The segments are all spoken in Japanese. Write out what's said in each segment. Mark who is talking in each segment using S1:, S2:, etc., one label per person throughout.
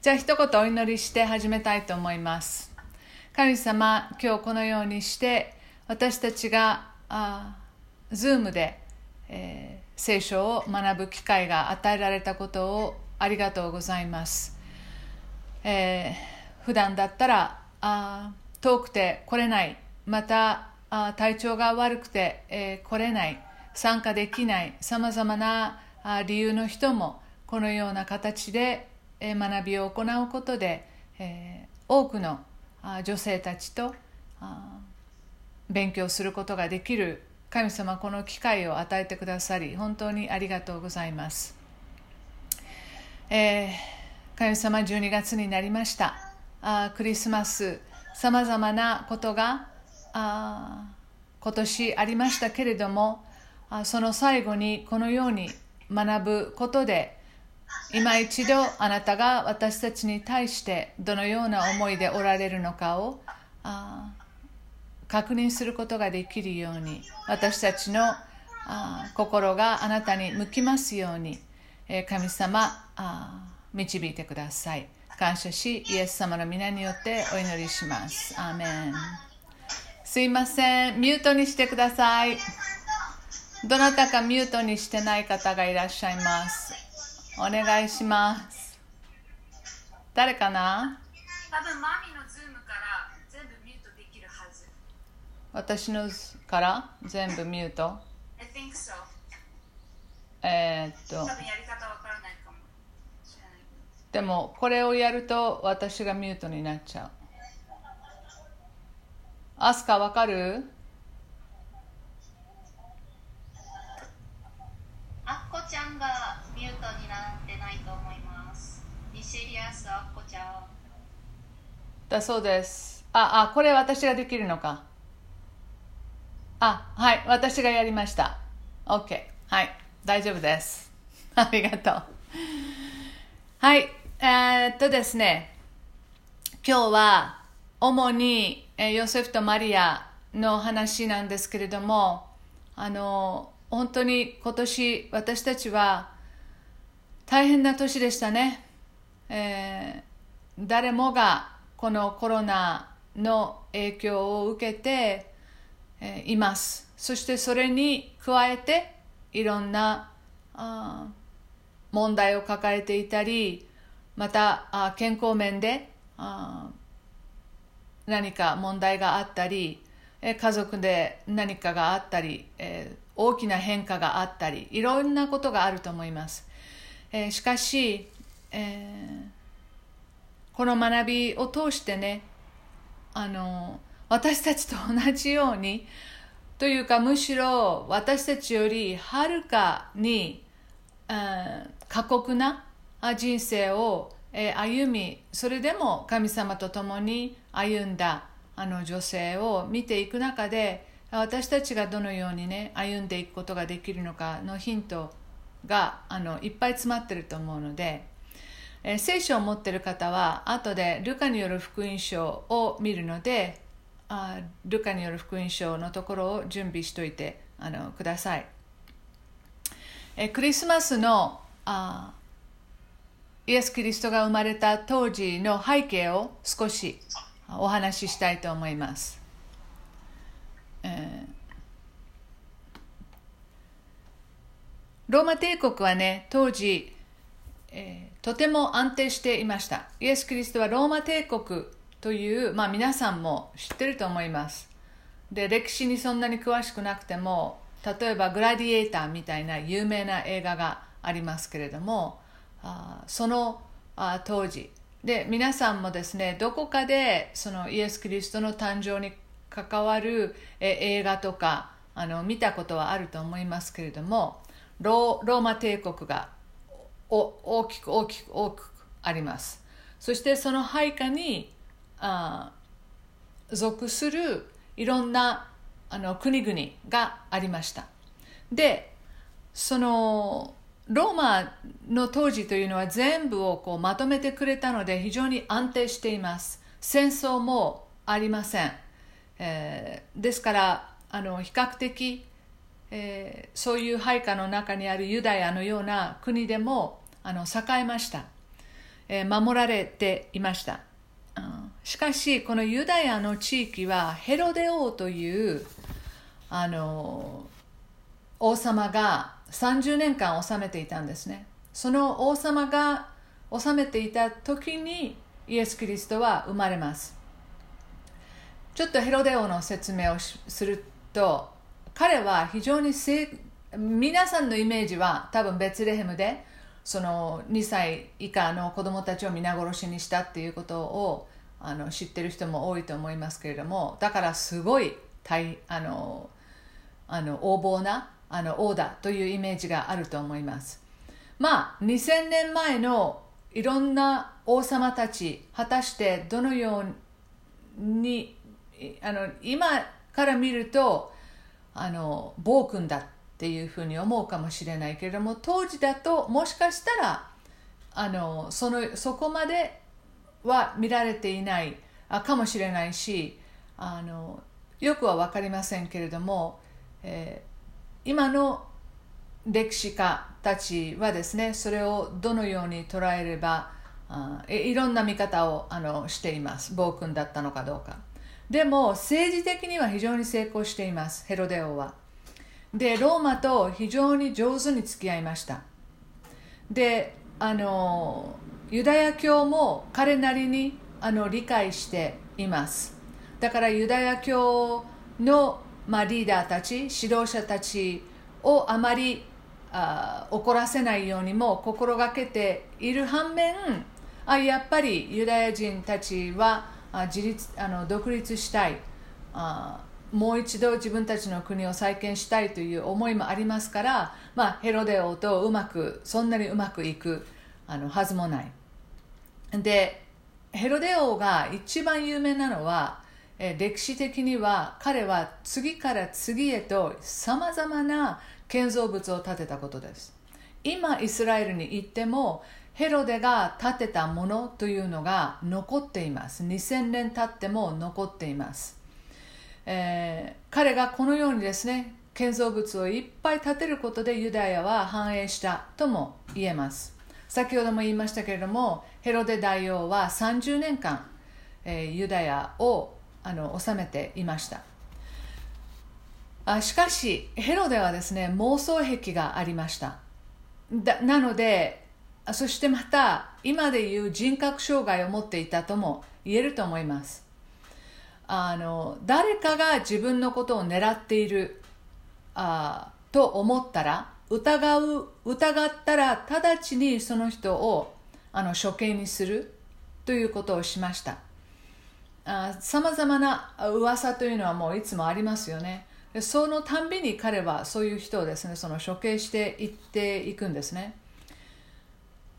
S1: じゃあ一言お祈りして始めたいと思います。神様今日このようにして私たちがあ Zoom で、えー、聖書を学ぶ機会が与えられたことをありがとうございます、えー、普段だったらあ遠くて来れない。またあ体調が悪くて、えー、来れない。参加できない。さまざまな理由の人もこのような形で学びを行うことで、え、多くの女性たちと勉強することができる神様この機会を与えてくださり本当にありがとうございます、えー、神様12月になりました。あクリスマスさまざまなことがあ今年ありましたけれどもあその最後にこのように学ぶことで今一度あなたが私たちに対してどのような思いでおられるのかをあ確認することができるように私たちのあ心があなたに向きますように、え神様あ導いてください。感謝しイエス様の皆によってお祈りします。アーメン。すいません。ミュートにしてください。どなたかミュートにしてない方がいらっしゃいます。お願いします。誰かな？
S2: 多分マミの Zoom から全部ミュートできるはず。
S1: 私のから？全部ミュート
S2: ？I think so
S1: えー、っと。
S2: 多分やり方わからないかもしれない。
S1: でもこれをやると私がミュートになっちゃう。アスカわかる？
S3: あっこちゃんが
S1: だそうです。ああこれ私ができるのか。あはい私がやりました。OK はい大丈夫です。ありがとう。はいえー、っとですね。今日は主にヨセフとマリアの話なんですけれどもあの本当に今年私たちは大変な年でしたね、えー、誰もがこのコロナの影響を受けて、えー、います。そしてそれに加えていろんなあ問題を抱えていたりまたあ健康面であ何か問題があったりえ家族で何かがあったり、えー大きな変化があったりいろんなことがあると思います、えー、しかし、えー、この学びを通してねあの私たちと同じようにというかむしろ私たちよりはるかに、えー、過酷な人生を、え、歩みそれでも神様と共に歩んだあの女性を見ていく中で私たちがどのようにね歩んでいくことができるのかのヒントがあのいっぱい詰まってると思うので、えー、聖書を持ってる方は後でルカによる福音書を見るのであルカによる福音書のところを準備しといてあのください、えー、クリスマスのあイエス・キリストが生まれた当時の背景を少しお話ししたいと思います。えー、ローマ帝国はね当時、え、とても安定していました。イエス・キリストはローマ帝国という、まあ、皆さんも知ってると思います。で歴史にそんなに詳しくなくても例えばグラディエーターみたいな有名な映画がありますけれどもあそのあ当時。で皆さんもですねどこかでそのイエス・キリストの誕生に関わるえ映画とかあの見たことはあると思いますけれどもローマ帝国が大きく大きく大きくあります。そしてその配下にあ属するいろんなあの国々がありました。でそのローマの当時というのは全部をこうまとめてくれたので非常に安定しています。戦争もありません。えー、ですからあの比較的、えー、そういう配下の中にあるユダヤのような国でもあの栄えましたえー守られていました。うんしかし、このユダヤの地域はヘロデ王というあの王様が30年間治めていたんですね。その王様が治めていた時にイエス・キリストは生まれます。ちょっとヘロデ王の説明をすると彼は非常に皆さんのイメージは多分ベツレヘムでその2歳以下の子供たちを皆殺しにしたっていうことをあの知ってる人も多いと思いますけれどもだからすごい大あのあの横暴なあの王だというイメージがあると思います。まあ2000年前のいろんな王様たち果たしてどのようにあの今から見るとあの暴君だっていうふうに思うかもしれないけれども当時だともしかしたらあのそのそこまでは見られていないあかもしれないしあのよくは分かりませんけれども、えー今の歴史家たちはですねそれをどのように捉えればあいいろんな見方をあのしています。暴君だったのかどうか。でも政治的には非常に成功していますヘロデ王は。でローマと非常に上手に付き合いました。であのユダヤ教も彼なりにあの理解しています。だからユダヤ教の、まあ、リーダーたち指導者たちをあまりあ怒らせないようにも心がけている反面あやっぱりユダヤ人たちはあ自立あの独立したい。あもう一度自分たちの国を再建したいという思いもありますから、まあ、ヘロデ王とうまくそんなにうまくいくあのはずもない。でヘロデ王が一番有名なのはえ歴史的には彼は次から次へとさまざまな建造物を建てたことです。今イスラエルに行ってもヘロデが建てたものというのが残っています。2000年経っても残っています、えー彼がこのようにですね建造物をいっぱい建てることでユダヤは繁栄したとも言えます。先ほども言いましたけれどもヘロデ大王は30年間、えーユダヤをあの治めていました。あしかしヘロデはですね妄想癖がありました。だなのでそしてまた今でいう人格障害を持っていたとも言えると思います。あの誰かが自分のことを狙っているあと思ったら疑う疑ったら直ちにその人をあの処刑にするということをしました。さまざまな噂というのはもういつもありますよね。そのたんびに彼はそういう人をですねその処刑していっていくんですね。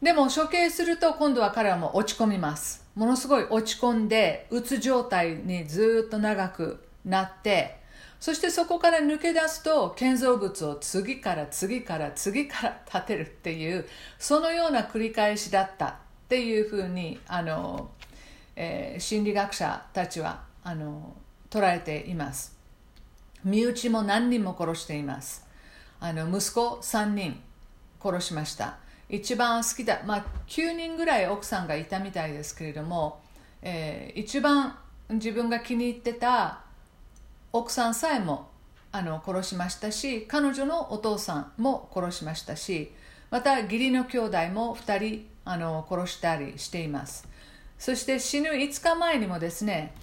S1: でも処刑すると今度は彼はもう落ち込みます。ものすごい落ち込んでうつ状態にずっと長くなってそしてそこから抜け出すと建造物を次から次から次から 建てるっていうそのような繰り返しだった。っていうふうにあの、えー心理学者たちはあの捉えています。身内も何人も殺しています。あの息子3人殺しました。一番好きだ、まあ、9人ぐらい奥さんがいたみたいですけれども、えー一番自分が気に入ってた奥さんさえもあの殺しましたし彼女のお父さんも殺しましたしまた義理の兄弟も2人あの殺したりしています。そして死ぬ5日前にもですね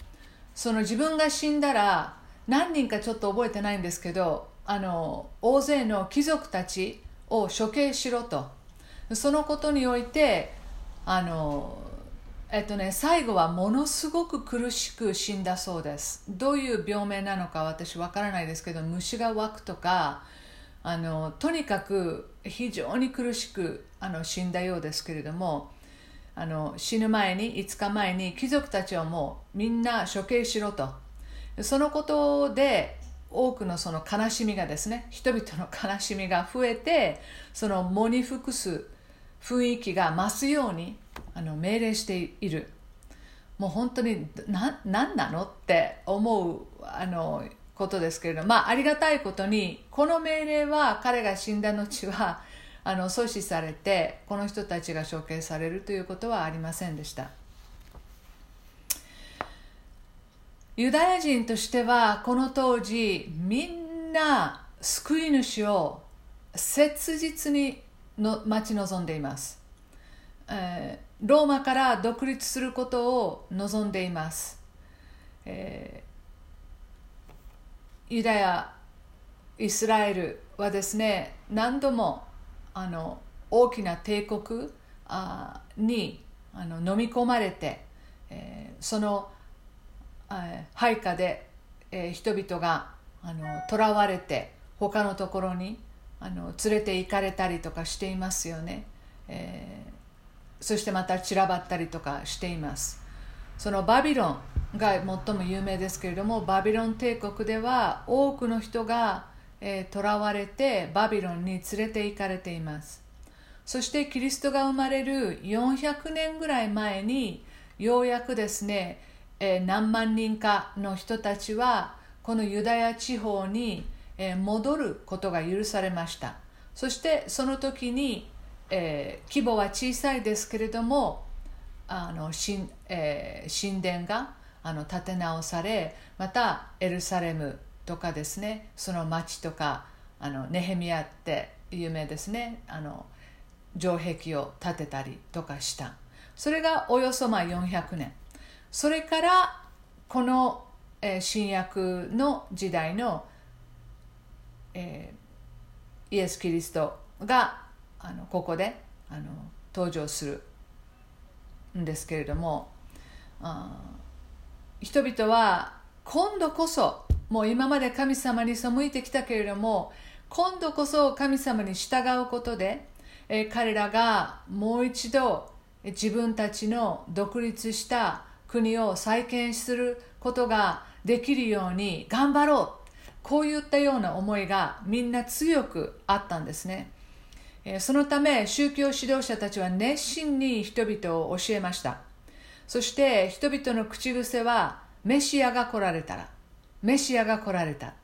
S1: その自分が死んだら何人かちょっと覚えてないんですけどあの大勢の貴族たちを処刑しろと。そのことにおいてあのえっとね最後はものすごく苦しく死んだそうです。どういう病名なのか私わからないですけど虫が湧くとかあのとにかく非常に苦しくあの死んだようですけれどもあの死ぬ前に5日前に貴族たちをもうみんな処刑しろと。そのことで多くのその悲しみがですね人々の悲しみが増えてその喪に服す雰囲気が増すようにあの命令している。もう本当にな何なのって思うあのことですけれどまあありがたいことにこの命令は彼が死んだ後は あの阻止されてこの人たちが処刑されるということはありませんでした。ユダヤ人としてはこの当時みんな救い主を切実にの待ち望んでいます、えーローマから独立することを望んでいます、えーユダヤイスラエルはですね何度もあの大きな帝国あにあの飲み込まれて、えーその配下で、えー人々があの囚われて他のところにあの連れて行かれたりとかしていますよね、えーそしてまた散らばったりとかしています。そのバビロンが最も有名ですけれどもバビロン帝国では多くの人がえー囚われてバビロンに連れて行かれています。そしてキリストが生まれる400年ぐらい前にようやくですね、えー何万人かの人たちはこのユダヤ地方に、えー戻ることが許されました。そしてその時に、えー規模は小さいですけれどもあの神,、えー神殿があの建て直されまたエルサレムとかですねその町とかあのネヘミヤって有名ですねあの城壁を建てたりとかした。それがおよそまあ400年。それからこの、えー新約の時代の、えーイエス・キリストがあのここであの登場するんですけれどもあ人々は今度こそもう今まで神様に背いてきたけれども今度こそ神様に従うことで、えー彼らがもう一度自分たちの独立した国を再建することができるように頑張ろうこういったような思いがみんな強くあったんですね。そのため宗教指導者たちは熱心に人々を教えました。そして人々の口癖はメシアが来られたらメシアが来られた。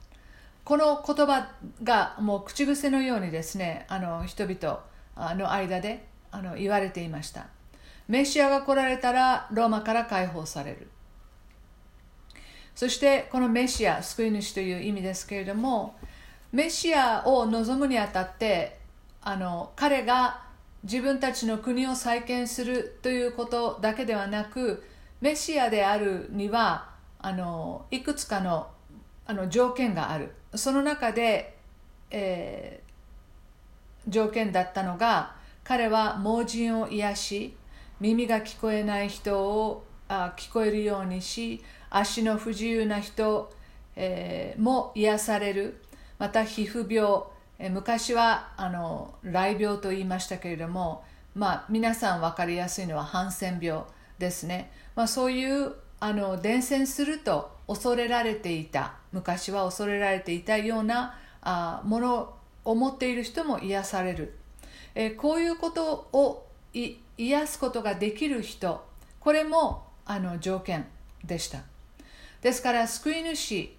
S1: この言葉がもう口癖のようにですねあの人々の間であの言われていました。メシアが来られたらローマから解放される。そしてこのメシア救い主という意味ですけれどもメシアを望むにあたってあの彼が自分たちの国を再建するということだけではなくメシアであるにはあのいくつかのあの条件がある。その中で、えー条件だったのが彼は盲人を癒し耳が聞こえない人をあ聞こえるようにし足の不自由な人、えーも癒される。また皮膚病。えー昔はあの雷病と言いましたけれども、まあ、皆さん分かりやすいのはハンセン病ですね、まあ、そういうあの伝染すると恐れられていた。昔は恐れられていたようなあものを持っている人も癒される、えーこういうことを癒すことができる人これもあの条件でした。ですから救い主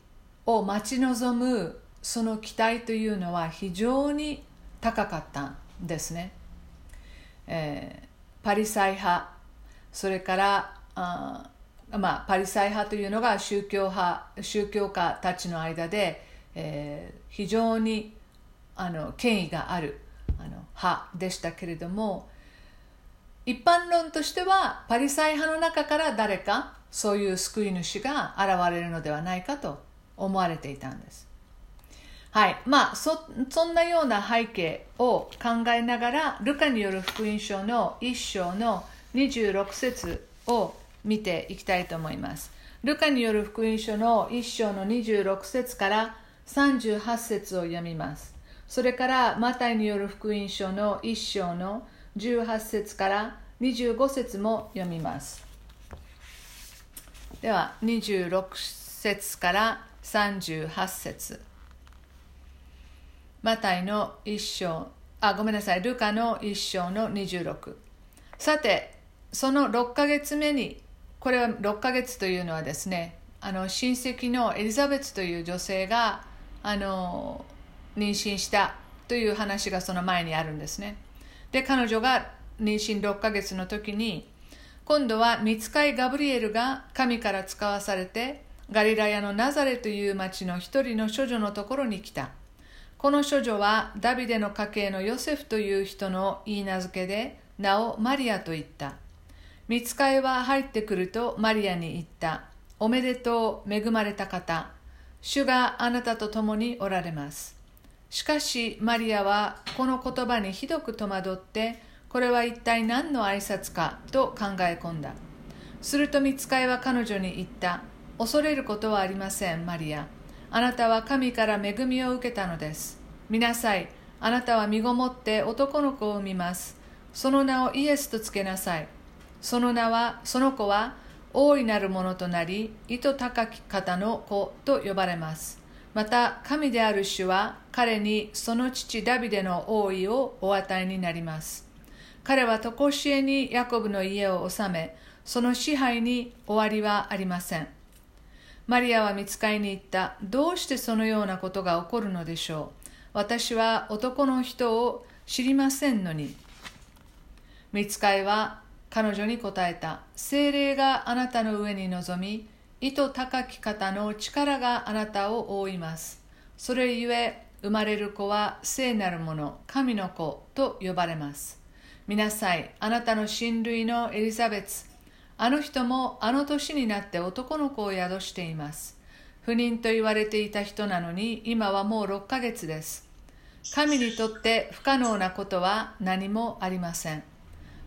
S1: を待ち望むその期待というのは非常に高かったんですね、えーパリサイ派それからあまあ、パリサイ派というのが宗教派宗教家たちの間で、えー非常にあの権威があるあの派でしたけれども一般論としてはパリサイ派の中から誰かそういう救い主が現れるのではないかと思われていたんです。はい。まあそそんなような背景を考えながらルカによる福音書の1章の26節を見ていきたいと思います。ルカによる福音書の1章の26節から38節を読みます。それからマタイによる福音書の1章の18節から25節も読みます。では26節から38節。マタイの1章。あごめんなさい。ルカの1章の26さてその6ヶ月目にこれは6ヶ月というのはですねあの親戚のエリザベツという女性があの妊娠したという話がその前にあるんですね。で、彼女が妊娠6ヶ月の時に、今度は見つかいガブリエルが神から使わされて、ガリラヤのナザレという町の一人の処女のところに来た。この処女はダビデの家系のヨセフという人の言い名付けで、名をマリアと言った。見つかいは入ってくるとマリアに言った。おめでとう、恵まれた方。主があなたと共におられます。しかし、マリアはこの言葉にひどく戸惑って、これは一体何の挨拶かと考え込んだ。すると見つかいは彼女に言った。恐れることはありません、マリア。あなたは神から恵みを受けたのです。見なさい。あなたは身ごもって男の子を産みます。その名をイエスとつけなさい。その名は、その子は大いなるものとなり、意図高き方の子と呼ばれます。また、神である主は彼にその父ダビデの王位をお与えになります。彼は常しえにヤコブの家を治め、その支配に終わりはありません。マリアは見つかりに行った。どうしてそのようなことが起こるのでしょう。私は男の人を知りませんのに。見つかいは彼女に答えた。精霊があなたの上に臨み、意図高き方の力があなたを覆います。それゆえ、生まれる子は聖なるもの、神の子と呼ばれます。見なさい、あなたの親類のエリザベツ。あの人もあの年になって男の子を宿しています。不妊と言われていた人なのに、今はもう6ヶ月です。神にとって不可能なことは何もありません。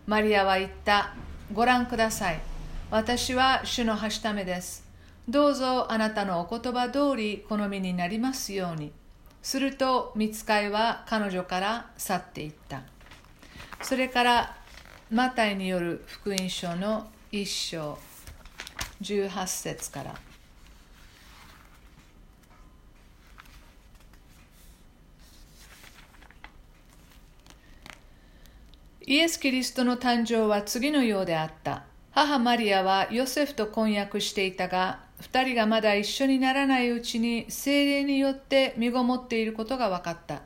S1: マリアは言った。ご覧ください。私は主のはしためです。どうぞあなたのお言葉通り好みになりますように。すると、見つかいは彼女から去っていった。それから、マタイによる福音書の一章、18節から。イエス・キリストの誕生は次のようであった。母マリアはヨセフと婚約していたが、二人がまだ一緒にならないうちに精霊によって身ごもっていることが分かった。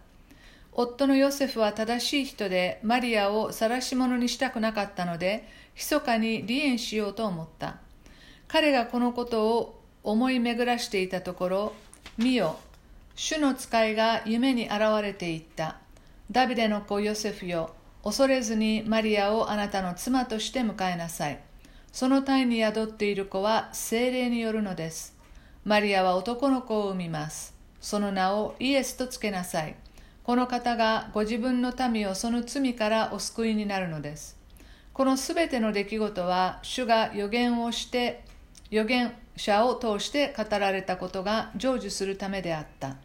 S1: 夫のヨセフは正しい人でマリアを晒し者にしたくなかったので、密かに離縁しようと思った。彼がこのことを思い巡らしていたところ、見よ、主の使いが夢に現れていった。ダビデの子ヨセフよ、恐れずにマリアをあなたの妻として迎えなさい。その体に宿っている子は精霊によるのです。マリアは男の子を産みます。その名をイエスとつけなさい。この方がご自分の民をその罪からお救いになるのです。このすべての出来事は、主が予言をして、預言者を通して語られたことが成就するためであった。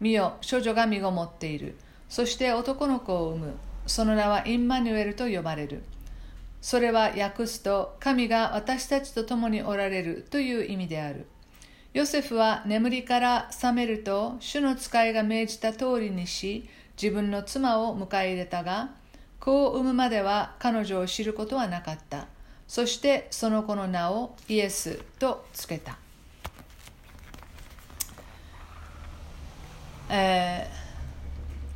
S1: 見よ、処女が身ごもっている。そして男の子を産む。その名はインマニュエルと呼ばれる。それは訳すと、神が私たちと共におられるという意味である。ヨセフは眠りから覚めると、主の使いが命じた通りにし、自分の妻を迎え入れたが、子を産むまでは彼女を知ることはなかった。そしてその子の名をイエスとつけた。え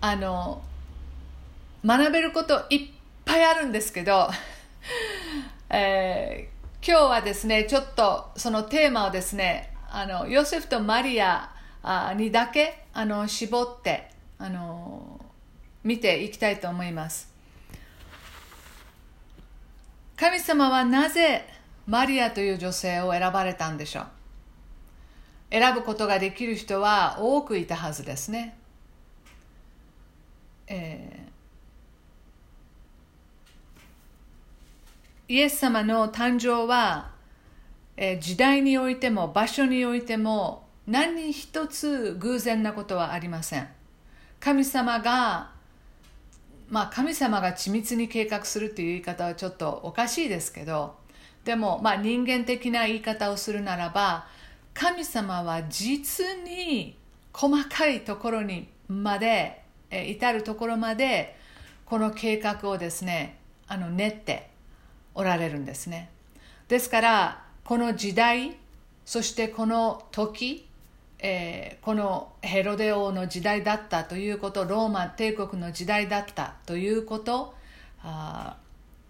S1: ー、あの学べることいっぱいあるんですけど、えー、今日はですね、ちょっとそのテーマをですね、あのヨセフとマリアにだけあの絞ってあの見ていきたいと思います。神様はなぜマリアという女性を選ばれたんでしょう？選ぶことができる人は多くいたはずですね。えーイエス様の誕生は、えー、時代においても場所においても何一つ偶然なことはありません。神様が、まあ神様が緻密に計画するという言い方はちょっとおかしいですけど、でもまあ人間的な言い方をするならば、神様は実に細かいところにまで、え、至るところまでこの計画をですね、あの練っておられるんですね。ですから、この時代、そしてこの時、えーこのヘロデ王の時代だったということローマ帝国の時代だったということあ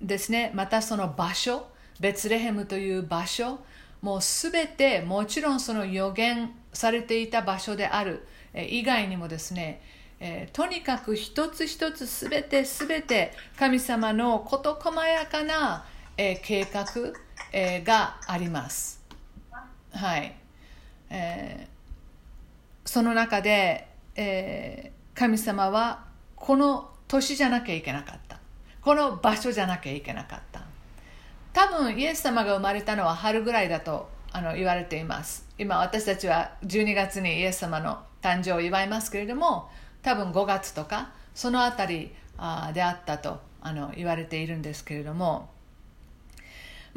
S1: ですね。またその場所ベツレヘムという場所もうすべてもちろんその予言されていた場所であるえー以外にもですね、えーとにかく一つ一つすべてすべて神様の事細やかな、え計画、えーがあります。はい、えーその中で、えー神様はこの年じゃなきゃいけなかった。この場所じゃなきゃいけなかった。多分イエス様が生まれたのは春ぐらいだとあの言われています。今私たちは12月にイエス様の誕生を祝いますけれども多分5月とかそのあたりであったとあの言われているんですけれども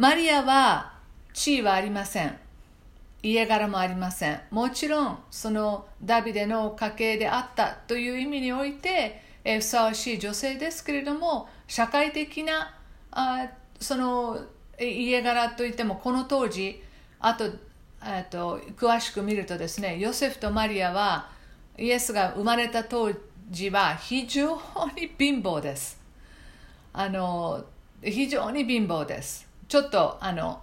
S1: マリアは地位はありません。家柄もありません。もちろんそのダビデの家系であったという意味において、えふさわしい女性ですけれども社会的なあその家柄といってもこの当時あとえっと詳しく見るとですねヨセフとマリアはイエスが生まれた当時は非常に貧乏です。あの非常に貧乏です。ちょっとあの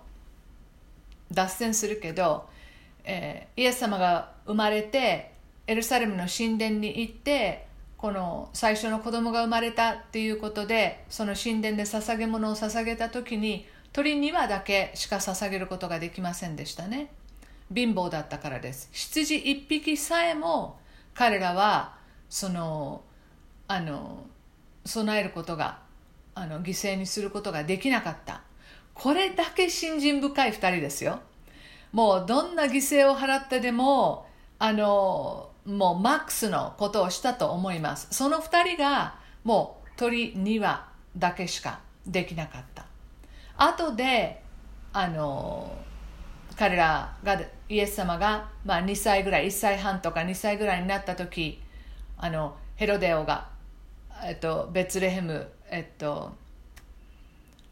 S1: 脱線するけど、えーイエス様が生まれてエルサレムの神殿に行ってこの最初の子供が生まれたっていうことでその神殿で捧げ物を捧げた時に鳥2羽だけしか捧げることができませんでしたね。貧乏だったからです。羊1匹さえも彼らはそのあの備えることがあの犠牲にすることができなかった。これだけ信心深い2人ですよ。もうどんな犠牲を払ってでもあのもうマックスのことをしたと思います。その2人がもう鳥2羽だけしかできなかった。後であの彼らがイエス様が、まあ、2歳ぐらい1歳半とか2歳ぐらいになった時あのヘロデオが、えっと、ベツレヘム、えっと、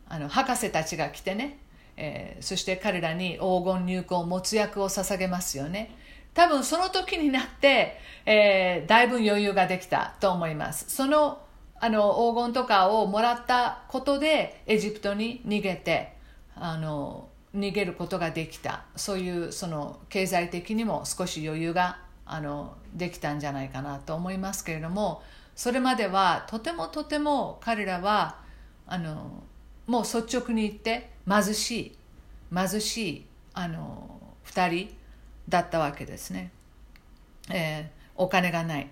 S1: あの博士たちが来てね、えーそして彼らに黄金入魂没薬を捧げますよね。多分その時になって、えーだいぶ余裕ができたと思います。そのあの黄金とかをもらったことでエジプトに逃げてあの逃げることができた。そういうその経済的にも少し余裕があのできたんじゃないかなと思いますけれどもそれまではとてもとても彼らはあのもう率直に言って貧しい貧しいあの2人だったわけですね、えーお金がない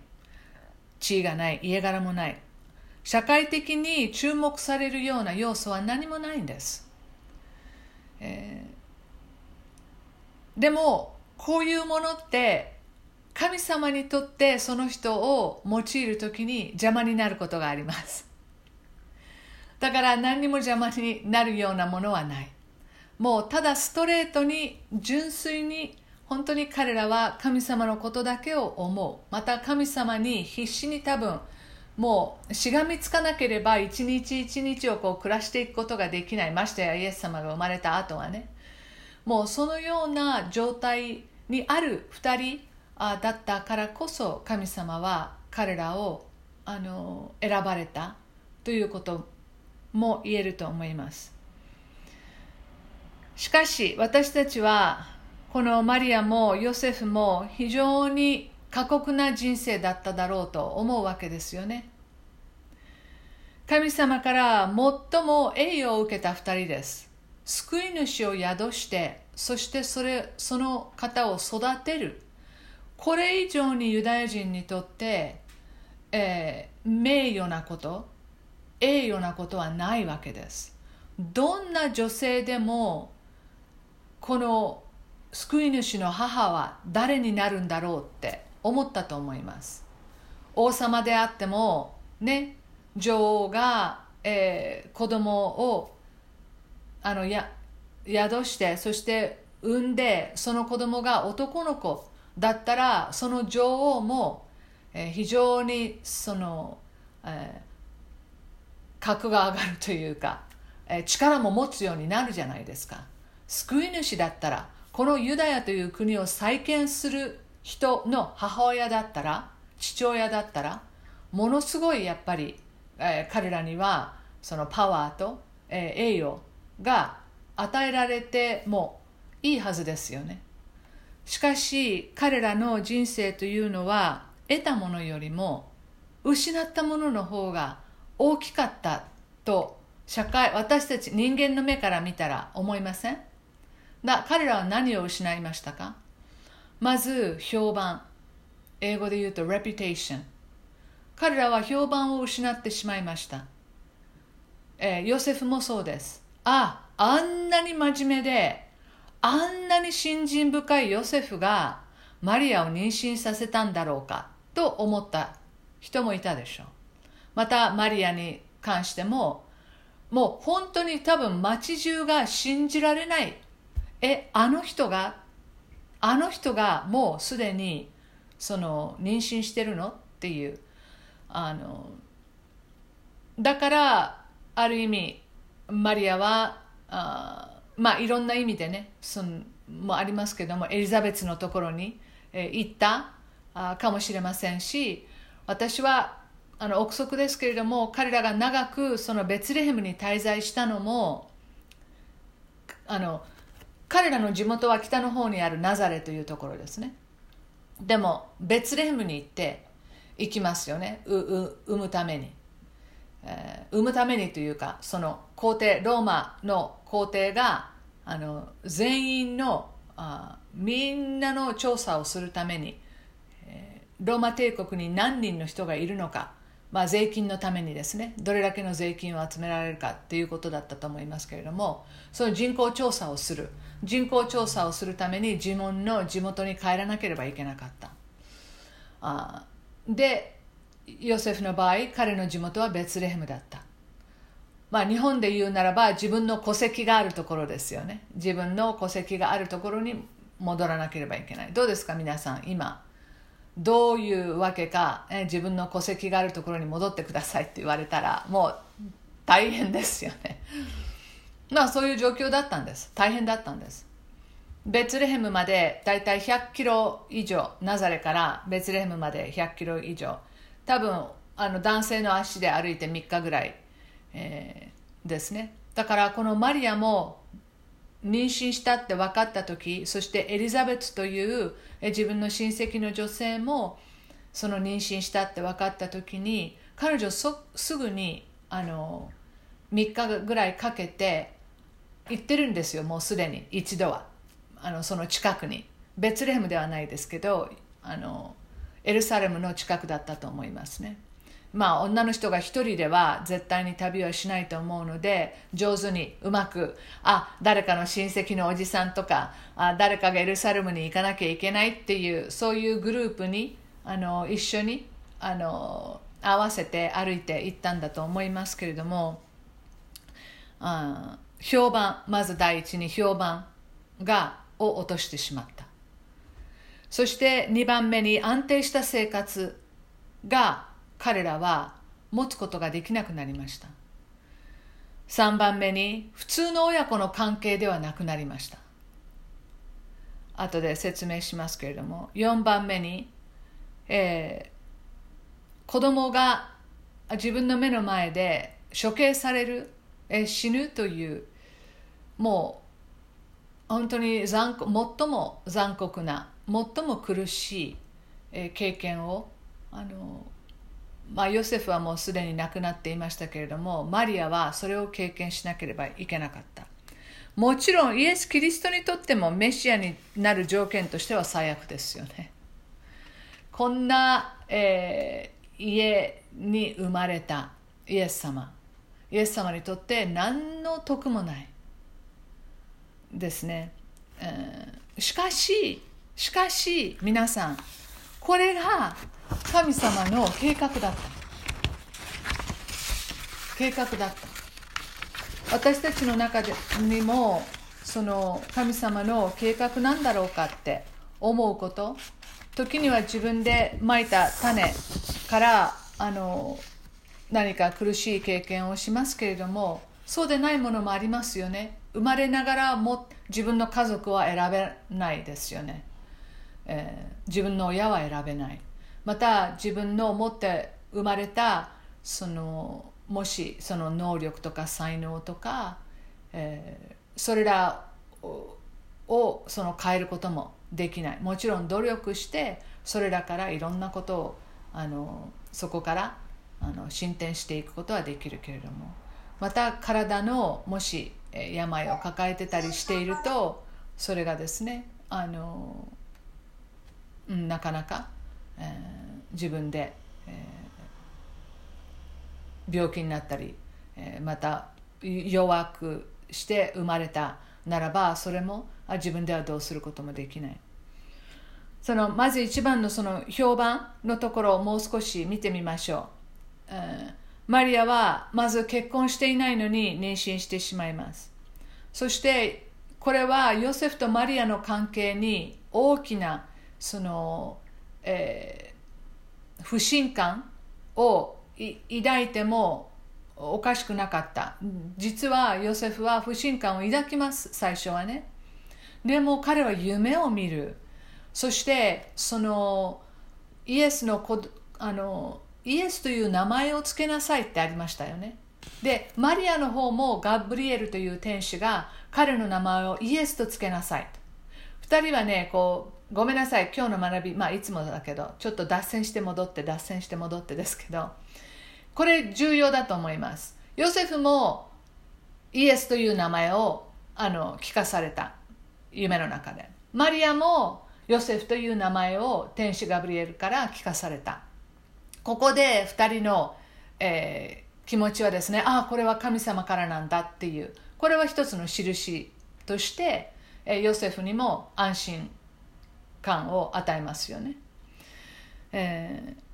S1: 地位がない家柄もない。社会的に注目されるような要素は何もないんです、えーでもこういうものって神様にとってその人を用いる時に邪魔になることがあります。だから何にも邪魔になるようなものはない。もうただストレートに純粋に本当に彼らは神様のことだけを思う。また神様に必死に多分もうしがみつかなければ一日一日をこう暮らしていくことができない。ましてやイエス様が生まれた後はね。もうそのような状態にある2人だったからこそ神様は彼らをあの選ばれたということも言えると思います。しかし私たちはこのマリアもヨセフも非常に過酷な人生だっただろうと思うわけですよね。神様から最も栄誉を受けた二人です。救い主を宿してそしてそれその方を育てる。これ以上にユダヤ人にとって、えー名誉なこと。栄誉なことはないわけです。どんな女性でもこの救い主の母は誰になるんだろうって思ったと思います。王様であってもね女王が、えー子供をあのや宿してそして産んでその子供が男の子だったらその女王も、えー非常にその、え格が上がるというか、え力も持つようになるじゃないですか。救い主だったらこのユダヤという国を再建する人の母親だったら父親だったらものすごいやっぱり、え彼らにはそのパワーと、え栄誉が与えられてもいいはずですよね。しかし彼らの人生というのは得たものよりも失ったものの方が大きかったと社会私たち人間の目から見たら思いません？だ彼らは何を失いましたか？まず評判。英語で言うと reputation 彼らは評判を失ってしまいました、えーヨセフもそうです。ああんなに真面目であんなに信心深いヨセフがマリアを妊娠させたんだろうかと思った人もいたでしょう。またマリアに関してももう本当に多分街中が信じられない。えあの人があの人がもうすでにその妊娠してるの？っていう。あのだからある意味マリアはあまあいろんな意味でねそのもありますけどもエリザベスのところに、え行ったあかもしれませんし私はあの憶測ですけれども彼らが長くそのベツレヘムに滞在したのもあの彼らの地元は北の方にあるナザレというところですね。でもベツレヘムに行って行きますよね。うう産むために、えー産むためにというかその皇帝ローマの皇帝があの全員のあみんなの調査をするためにローマ帝国に何人の人がいるのか、まあ、税金のためにですねどれだけの税金を集められるかっていうことだったと思いますけれどもその人口調査をする人口調査をするために自分の地元に帰らなければいけなかった。あでヨセフの場合彼の地元はベツレヘムだった。まあ日本で言うならば自分の戸籍があるところですよね。自分の戸籍があるところに戻らなければいけない。どうですか皆さん今？どういうわけか、え自分の戸籍があるところに戻ってくださいって言われたらもう大変ですよね。まあそういう状況だったんです。大変だったんです。ベツレヘムまでだいたい100キロ以上ナザレからベツレヘムまで100キロ以上。多分あの男性の足で歩いて3日ぐらい、えーですね。だからこのマリアも妊娠したって分かった時そしてエリザベスという自分の親戚の女性もその妊娠したって分かった時に彼女そすぐにあの3日ぐらいかけて行ってるんですよもうすでに一度は。あのその近くに。ベツレヘムではないですけどあのエルサレムの近くだったと思いますね。まあ女の人が一人では絶対に旅はしないと思うので上手にうまくあ誰かの親戚のおじさんとかあ誰かがエルサレムに行かなきゃいけないっていうそういうグループにあの一緒にあの合わせて歩いて行ったんだと思いますけれどもあ評判まず第一に評判がを落としてしまった。そして2番目に安定した生活が彼らは持つことができなくなりました。3番目に普通の親子の関係ではなくなりました。後で説明しますけれども4番目に、えー子供が自分の目の前で処刑される、えー死ぬというもう本当に残酷最も残酷な最も苦しい、え経験をあの、まあ、ヨセフはもうすでに亡くなっていましたけれどもマリアはそれを経験しなければいけなかった。もちろんイエス・キリストにとってもメシアになる条件としては最悪ですよね。こんな、えー家に生まれたイエス様。イエス様にとって何の得もない。ですね、えーしかししかし皆さんこれが神様の計画だった。計画だった。私たちの中でにもその神様の計画なんだろうかって思うこと。時には自分でまいた種からあの何か苦しい経験をしますけれどもそうでないものもありますよね。生まれながらも自分の家族は選べないですよね。えー自分の親は選べない。また自分の持って生まれたそのもしその能力とか才能とか、えーそれらをその変えることもできない。もちろん努力してそれらからいろんなことをあのそこからあの進展していくことはできるけれども。また体のもし病を抱えてたりしているとそれがですねあの、うん、なかなか、自分で、えー病気になったり、えーまた弱くして生まれたならばそれも自分ではどうすることもできない。そのまず一番のその評判のところをもう少し見てみましょう、えーマリアはまず結婚していないのに妊娠してしまいます。そしてこれはヨセフとマリアの関係に大きなその、えー不信感を抱いてもおかしくなかった。実はヨセフは不信感を抱きます最初はね。でも彼は夢を見る。そしてそのイエスの子あのイエスという名前を付けなさいってありましたよね。でマリアの方もガブリエルという天使が彼の名前をイエスと付けなさいと。2人はねこうごめんなさい今日の学びまあいつもだけどちょっと脱線して戻って脱線して戻ってですけどこれ重要だと思います。ヨセフもイエスという名前をあの聞かされた。夢の中で。マリアもヨセフという名前を天使ガブリエルから聞かされた。ここで2人の、えー気持ちはですねああこれは神様からなんだっていう。これは一つの印として、えーヨセフにも安心感を与えますよね、えー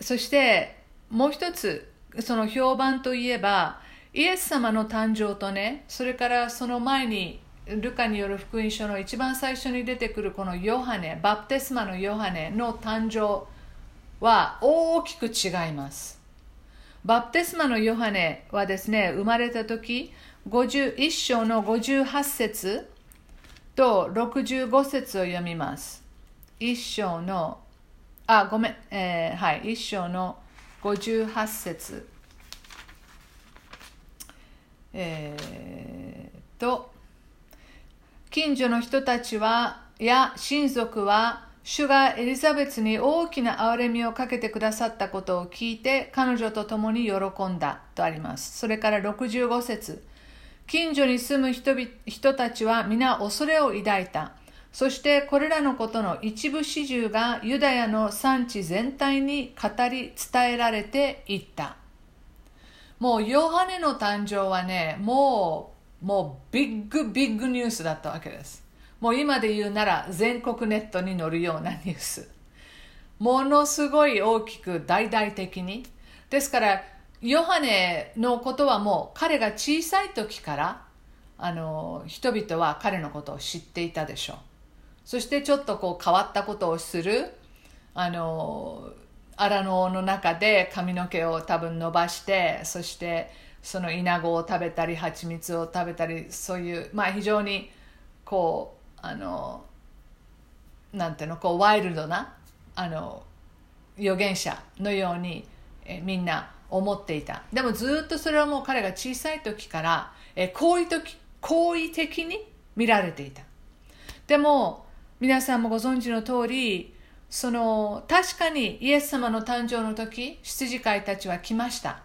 S1: そしてもう一つその評判といえばイエス様の誕生とねそれからその前にルカによる福音書の一番最初に出てくるこのヨハネバプテスマのヨハネの誕生は大きく違います。バプテスマのヨハネはですね生まれた時51章の58節と65節を読みます。1章のあごめん、えーはい。1章の58節。えー、と近所の人たちはや親族は主がエリザベスに大きな憐れみをかけてくださったことを聞いて彼女と共に喜んだとあります。それから65節。近所に住む人々人たちは皆恐れを抱いた。そしてこれらのことの一部始終がユダヤの産地全体に語り伝えられていった。もうヨハネの誕生はねもうもうビッグビッグニュースだったわけです。もう今で言うなら全国ネットに載るようなニュース。ものすごい大きく大々的に。ですからヨハネのことはもう彼が小さい時からあの人々は彼のことを知っていたでしょう。そしてちょっとこう変わったことをするあの荒野の中で髪の毛を多分伸ばしてそしてそのイナゴを食べたり蜂蜜を食べたりそういうまあ非常にこうあのなんていうのこうワイルドなあの預言者のようにえみんな思っていた。でもずっとそれはもう彼が小さい時からえ好意的好意的に見られていた。でも皆さんもご存知の通りその確かにイエス様の誕生の時羊飼いたちは来ました。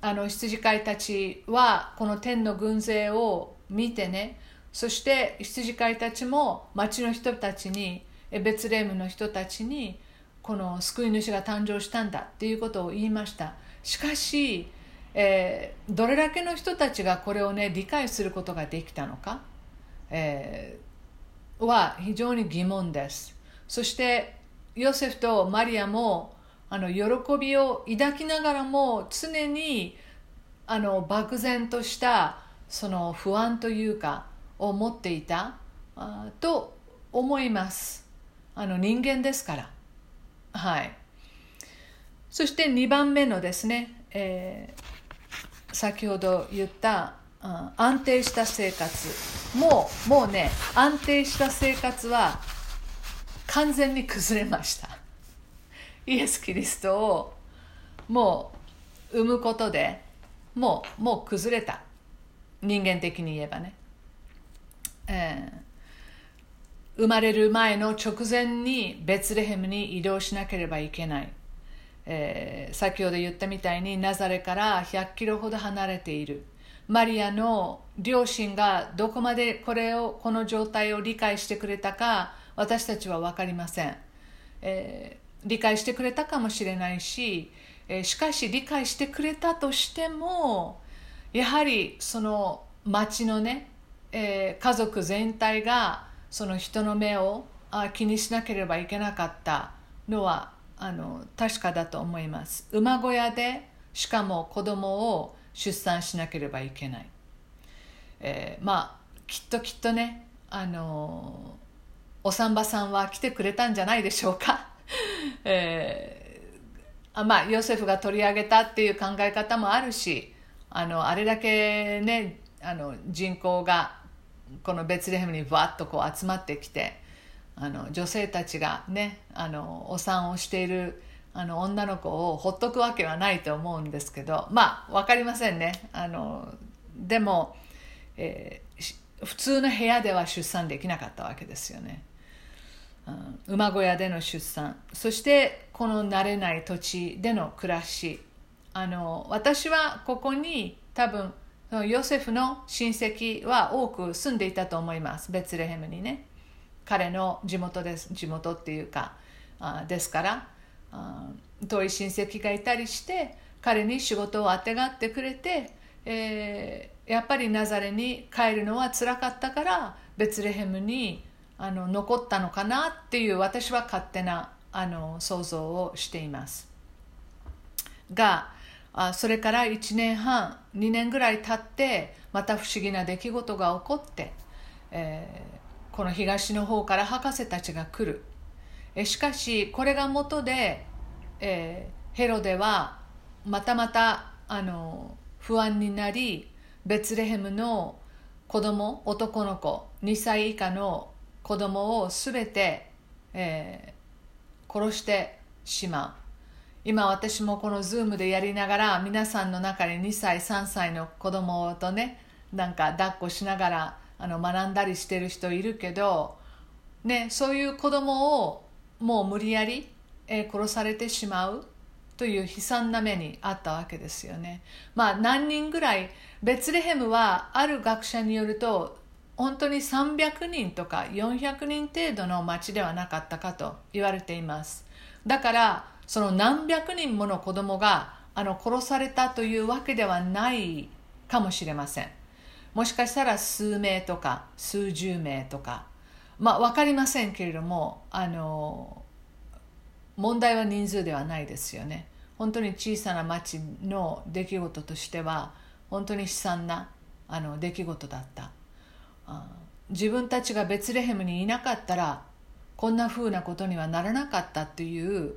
S1: あの羊飼いたちはこの天の軍勢を見てねそして羊飼いたちも町の人たちにえベツレームの人たちにこの救い主が誕生したんだっていうことを言いました。しかし、えーどれだけの人たちがこれをね理解することができたのか、えーは非常に疑問です。そしてヨセフとマリアもあの喜びを抱きながらも常にあの漠然としたその不安というかを持っていたあと思います。あの人間ですから。はい。そして2番目のですね、えー先ほど言ったあ安定した生活もうもうね安定した生活は完全に崩れました。イエス・キリストをもう産むことでもうもう崩れた。人間的に言えばね、えー生まれる前の直前にベツレヘムに移動しなければいけない、えー先ほど言ったみたいにナザレから100キロほど離れている。マリアの両親がどこまでこれをこの状態を理解してくれたか私たちは分かりません、えー理解してくれたかもしれないし、えーしかし理解してくれたとしてもやはりその町のね、えー家族全体がその人の目をあ気にしなければいけなかったのはあの確かだと思います。馬小屋でしかも子供を出産しなければいけない、えーまあきっときっとねあのお産婆さんは来てくれたんじゃないでしょうか、えーあまあヨセフが取り上げたっていう考え方もあるしあのあれだけねあの人口がこのベツレヘムにわっとこう集まってきてあの女性たちがねあのお産をしているあの女の子をほっとくわけはないと思うんですけどまあ分かりませんね。あのでも、えー普通の部屋では出産できなかったわけですよね。うん馬小屋での出産。そしてこの慣れない土地での暮らし。あの私はここに多分ヨセフの親戚は多く住んでいたと思います。ベツレヘムにね。彼の地元です。地元っていうかあですからあ遠い親戚がいたりして彼に仕事をあてがってくれて、えーやっぱりナザレに帰るのは辛かったからベツレヘムにあの残ったのかなっていう私は勝手なあの想像をしています。があそれから1年半2年ぐらい経ってまた不思議な出来事が起こって、えーこの東の方から博士たちが来る。えしかしこれが元で、えーヘロデはまたまたあの不安になりベツレヘムの子供男の子2歳以下の子供を全て、えー殺してしまう。今私もこの Zoom でやりながら皆さんの中に2歳3歳の子供とねなんか抱っこしながらあの学んだりしてる人いるけど、ね、そういう子供をもう無理やり、え殺されてしまうという悲惨な目にあったわけですよね。まあ何人ぐらいベツレヘムはある学者によると本当に300人とか400人程度の町ではなかったかと言われていますだからその何百人もの子供があの殺されたというわけではないかもしれません。もしかしたら数名とか数十名とか。まあ分かりませんけれどもあの問題は人数ではないですよね。本当に小さな町の出来事としては本当に悲惨なあの出来事だった。自分たちがベツレヘムにいなかったらこんなふうなことにはならなかったっていう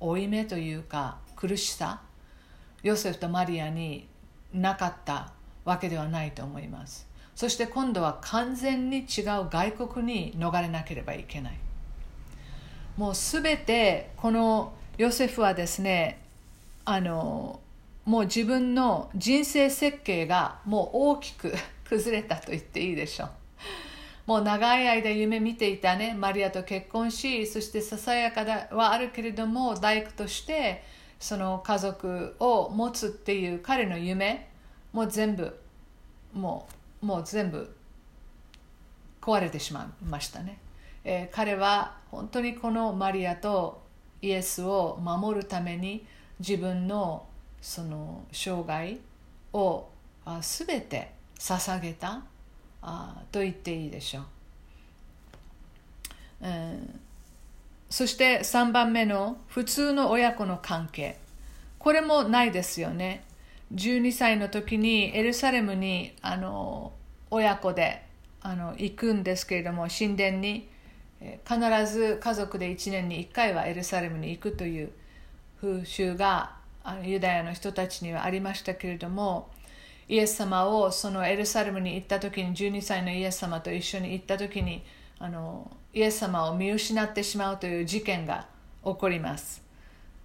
S1: 負い目というか苦しさヨセフとマリアになかったわけではないと思います。そして今度は完全に違う外国に逃れなければいけない。もうすべてこのヨセフはですねあのもう自分の人生設計がもう大きく 崩れたと言っていいでしょう。もう長い間夢見ていたねマリアと結婚しそしてささやかではあるけれども大工としてその家族を持つっていう彼の夢もう全部もうもう全部壊れてしまいましたね、えー彼は本当にこのマリアとイエスを守るために自分のその生涯をあ全て捧げた。あと言っていいでしょう、うん。そして3番目の普通の親子の関係。これもないですよね。12歳の時にエルサレムにあの親子であの行くんですけれども神殿に必ず家族で1年に1回はエルサレムに行くという風習がユダヤの人たちにはありましたけれどもイエス様をそのエルサレムに行った時に12歳のイエス様と一緒に行った時にあのイエス様を見失ってしまうという事件が起こります。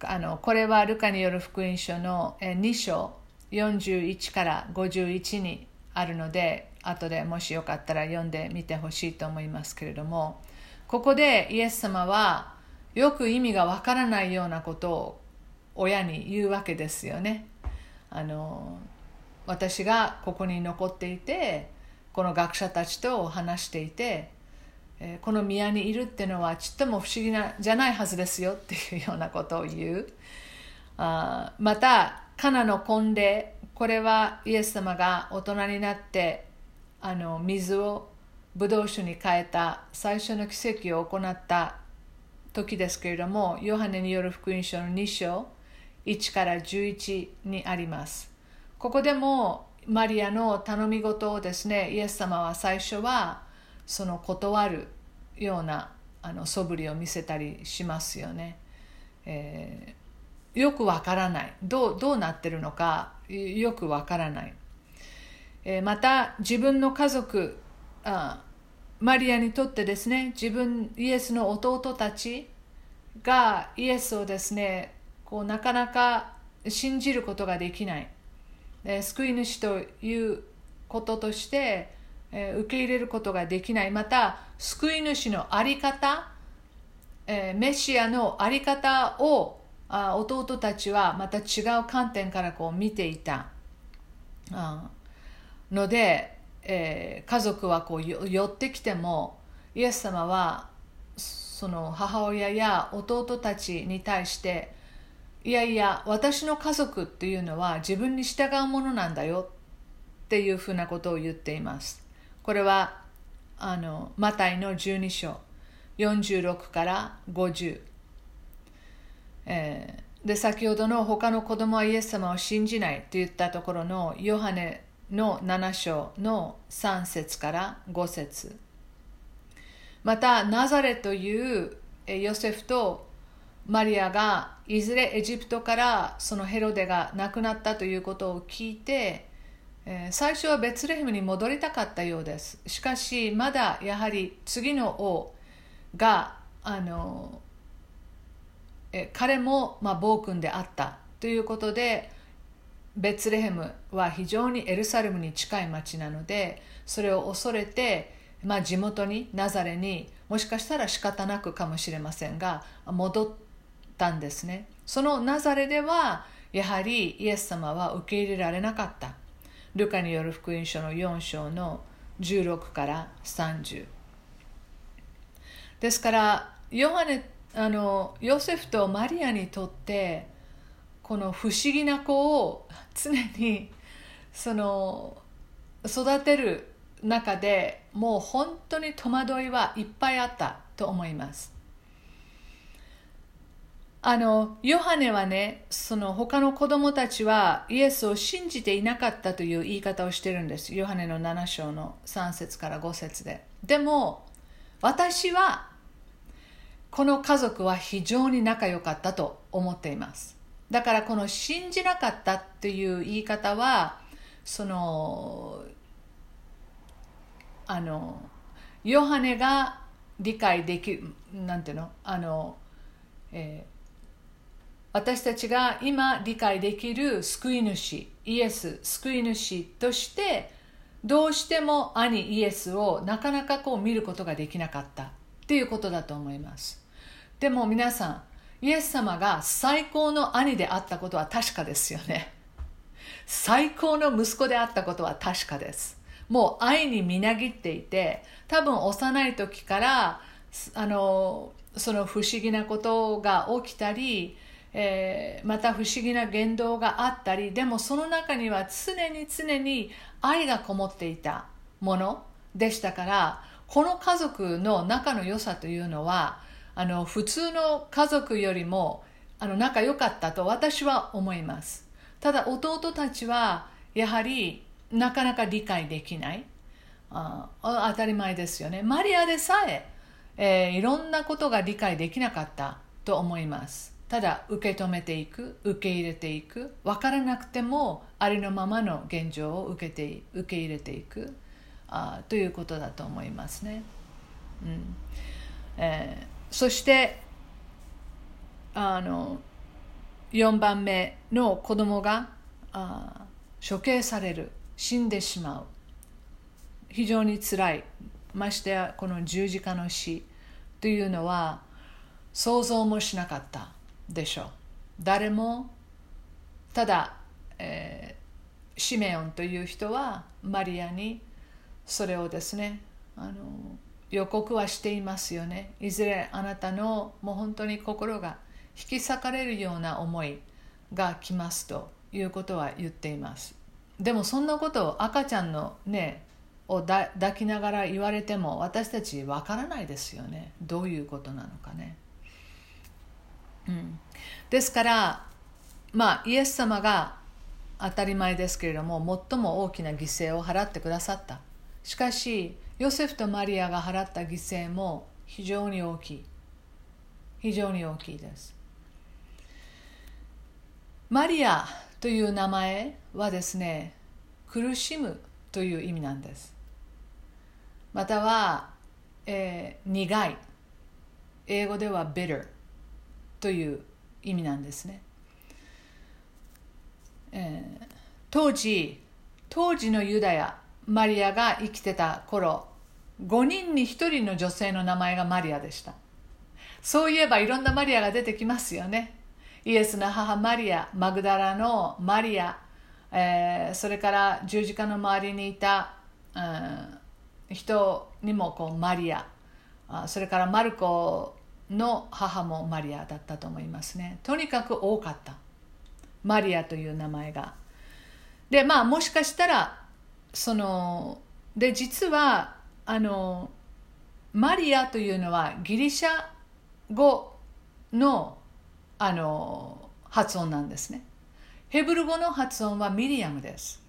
S1: あのこれはルカによる福音書の2章41から51にあるので後でもしよかったら読んでみてほしいと思いますけれどもここでイエス様はよく意味がわからないようなことを親に言うわけですよね。あの私がここに残っていてこの学者たちと話していてこの宮にいるっていうのはちっとも不思議なじゃないはずですよっていうようなことを言う。あまたカナの婚礼これはイエス様が大人になってあの水をブドウ酒に変えた最初の奇跡を行った時ですけれどもヨハネによる福音書の2章1から11にあります。ここでもマリアの頼み事をですねイエス様は最初はその断るようなあの素振りを見せたりしますよね、えー、よくわからない。どうどうなってるのかよくわからない、えー、また自分の家族あマリアにとってですね自分イエスの弟たちがイエスをですねこうなかなか信じることができない、え、救い主ということとしてえ受け入れることができない。また救い主の在り方、えメシアの在り方をあ弟たちはまた違う観点からこう見ていたあので、え、家族はこう寄ってきてもイエス様はその母親や弟たちに対していやいや私の家族っていうのは自分に従うものなんだよっていうふうなことを言っています。これはあのマタイの12章46から50、えー、で先ほどの他の子供はイエス様を信じないと言ったところのヨハネの7章の3節から5節。またナザレというヨセフとマリアがいずれエジプトからそのヘロデが亡くなったということを聞いて、最初はベツレヘムに戻りたかったようです。しかしまだやはり次の王があの、彼も、まあ、暴君であったということでベツレヘムは非常にエルサレムに近い町なのでそれを恐れて、まあ、地元にナザレにもしかしたら仕方なくかもしれませんが戻ってたんですね。そのナザレではやはりイエス様は受け入れられなかった。ルカによる福音書の4章の16から30ですからヨハネあのヨセフとマリアにとってこの不思議な子を常にその育てる中でもう本当に戸惑いはいっぱいあったと思います。あのヨハネはねその他の子供たちはイエスを信じていなかったという言い方をしてるんです。ヨハネの7章の3節から5節で。でも私はこの家族は非常に仲良かったと思っています。だからこの信じなかったっていう言い方はそのあのヨハネが理解できるなんていうの？あの、えー私たちが今理解できる救い主イエス救い主としてどうしても兄イエスをなかなかこう見ることができなかった。っていうことだと思います。でも皆さんイエス様が最高の兄であったことは確かですよね。最高の息子であったことは確かです。もう愛にみなぎっていて多分幼い時からあのその不思議なことが起きたりえー、また不思議な言動があったりでもその中には常に常に愛がこもっていたものでしたからこの家族の仲の良さというのはあの普通の家族よりもあの仲良かったと私は思います。ただ弟たちはやはりなかなか理解できない。あ当たり前ですよね。マリアでさええー、いろんなことが理解できなかったと思います。ただ受け止めていく受け入れていく。分からなくてもありのままの現状を受けて受け入れていく。あということだと思いますね。うん。えー、そしてあの4番目の子供があ処刑される。死んでしまう。非常につらい。ましてやこの十字架の死というのは想像もしなかった。でしょう。誰もただ、えー、シメオンという人はマリアにそれをですねあの予告はしていますよね。いずれあなたのもう本当に心が引き裂かれるような思いが来ますということは言っています。でもそんなことを赤ちゃんのねを抱きながら言われても私たちわからないですよね。どういうことなのかね、うん、ですからまあイエス様が当たり前ですけれども最も大きな犠牲を払ってくださった。しかしヨセフとマリアが払った犠牲も非常に大きい。非常に大きいです。マリアという名前はですね苦しむという意味なんです。または、えー、苦い。英語では bitter という意味なんですね、えー、当時当時のユダヤマリアが生きてた頃5人に1人の女性の名前がマリアでした。そういえばいろんなマリアが出てきますよね。イエスの母マリアマグダラのマリア、えー、それから十字架の周りにいた、うん、人にもこうマリアそれからマルコの母もマリアだったと思いますね。とにかく多かった。マリアという名前が。でまあもしかしたらそので実はあのマリアというのはギリシャ語のあの発音なんですね。ヘブル語の発音はミリアムです。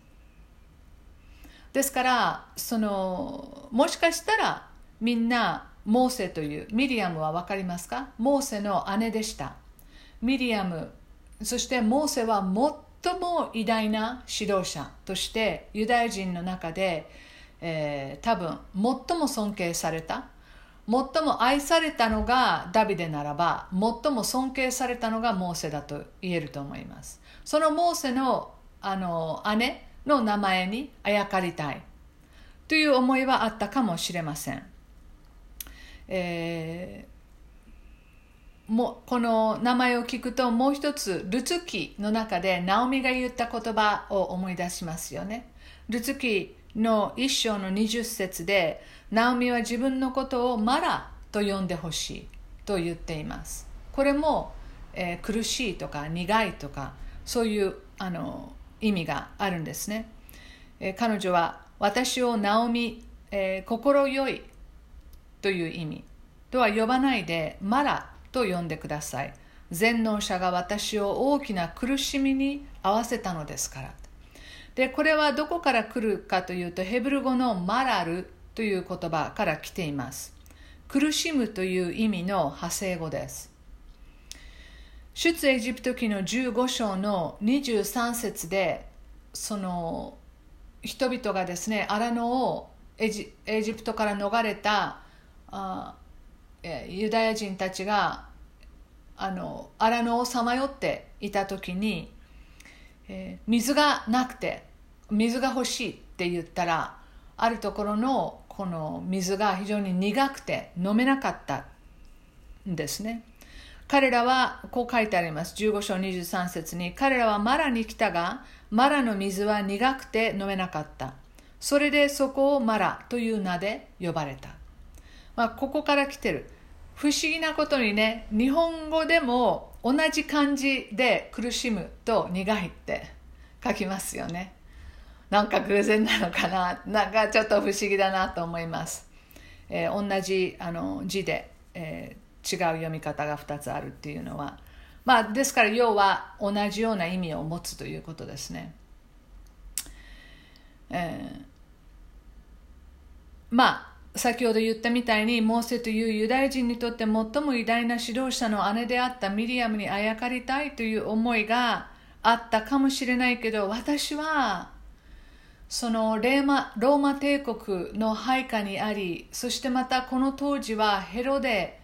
S1: ですからそのもしかしたらみんなモーセというミリアムは分かりますか？モーセの姉でした。ミリアムそしてモーセは最も偉大な指導者としてユダヤ人の中で、えー、多分最も尊敬された。最も愛されたのがダビデならば最も尊敬されたのがモーセだと言えると思います。そのモーセのあの姉の名前にあやかりたいという思いはあったかもしれません、えー、もこの名前を聞くともう一つルツキの中でナオミが言った言葉を思い出しますよね。ルツキの一章の20節でナオミは自分のことをマラと呼んでほしいと言っています。これも、えー、苦しいとか苦いとかそういうあの意味があるんですね、えー、彼女は私をナオミ、えー、心よいという意味。とは呼ばないでマラと呼んでください。全能者が私を大きな苦しみに合わせたのですから。でこれはどこから来るかというとヘブル語のマラルという言葉から来ています。苦しむという意味の派生語です。出エジプト記の15章の23節でその人々がですね荒野をエジエジプトから逃れたあユダヤ人たちがあの荒野をさまよっていた時に、えー、水がなくて水が欲しいって言ったらあるところのこの水が非常に苦くて飲めなかったんですね。彼らはこう書いてあります。15章23節に彼らはマラに来たがマラの水は苦くて飲めなかった。それでそこをマラという名で呼ばれた、まあ、ここから来てる。不思議なことにね日本語でも同じ漢字で苦しむと苦いって書きますよね。なんか偶然なのかな。なんかちょっと不思議だなと思います、えー、同じあの字で、えー違う読み方が2つあるっていうのは。まあですから要は同じような意味を持つということですね。えー、まあ先ほど言ったみたいにモーセというユダヤ人にとって最も偉大な指導者の姉であったミリアムにあやかりたいという思いがあったかもしれないけど私はそのレーマローマ帝国の配下にありそしてまたこの当時はヘロデ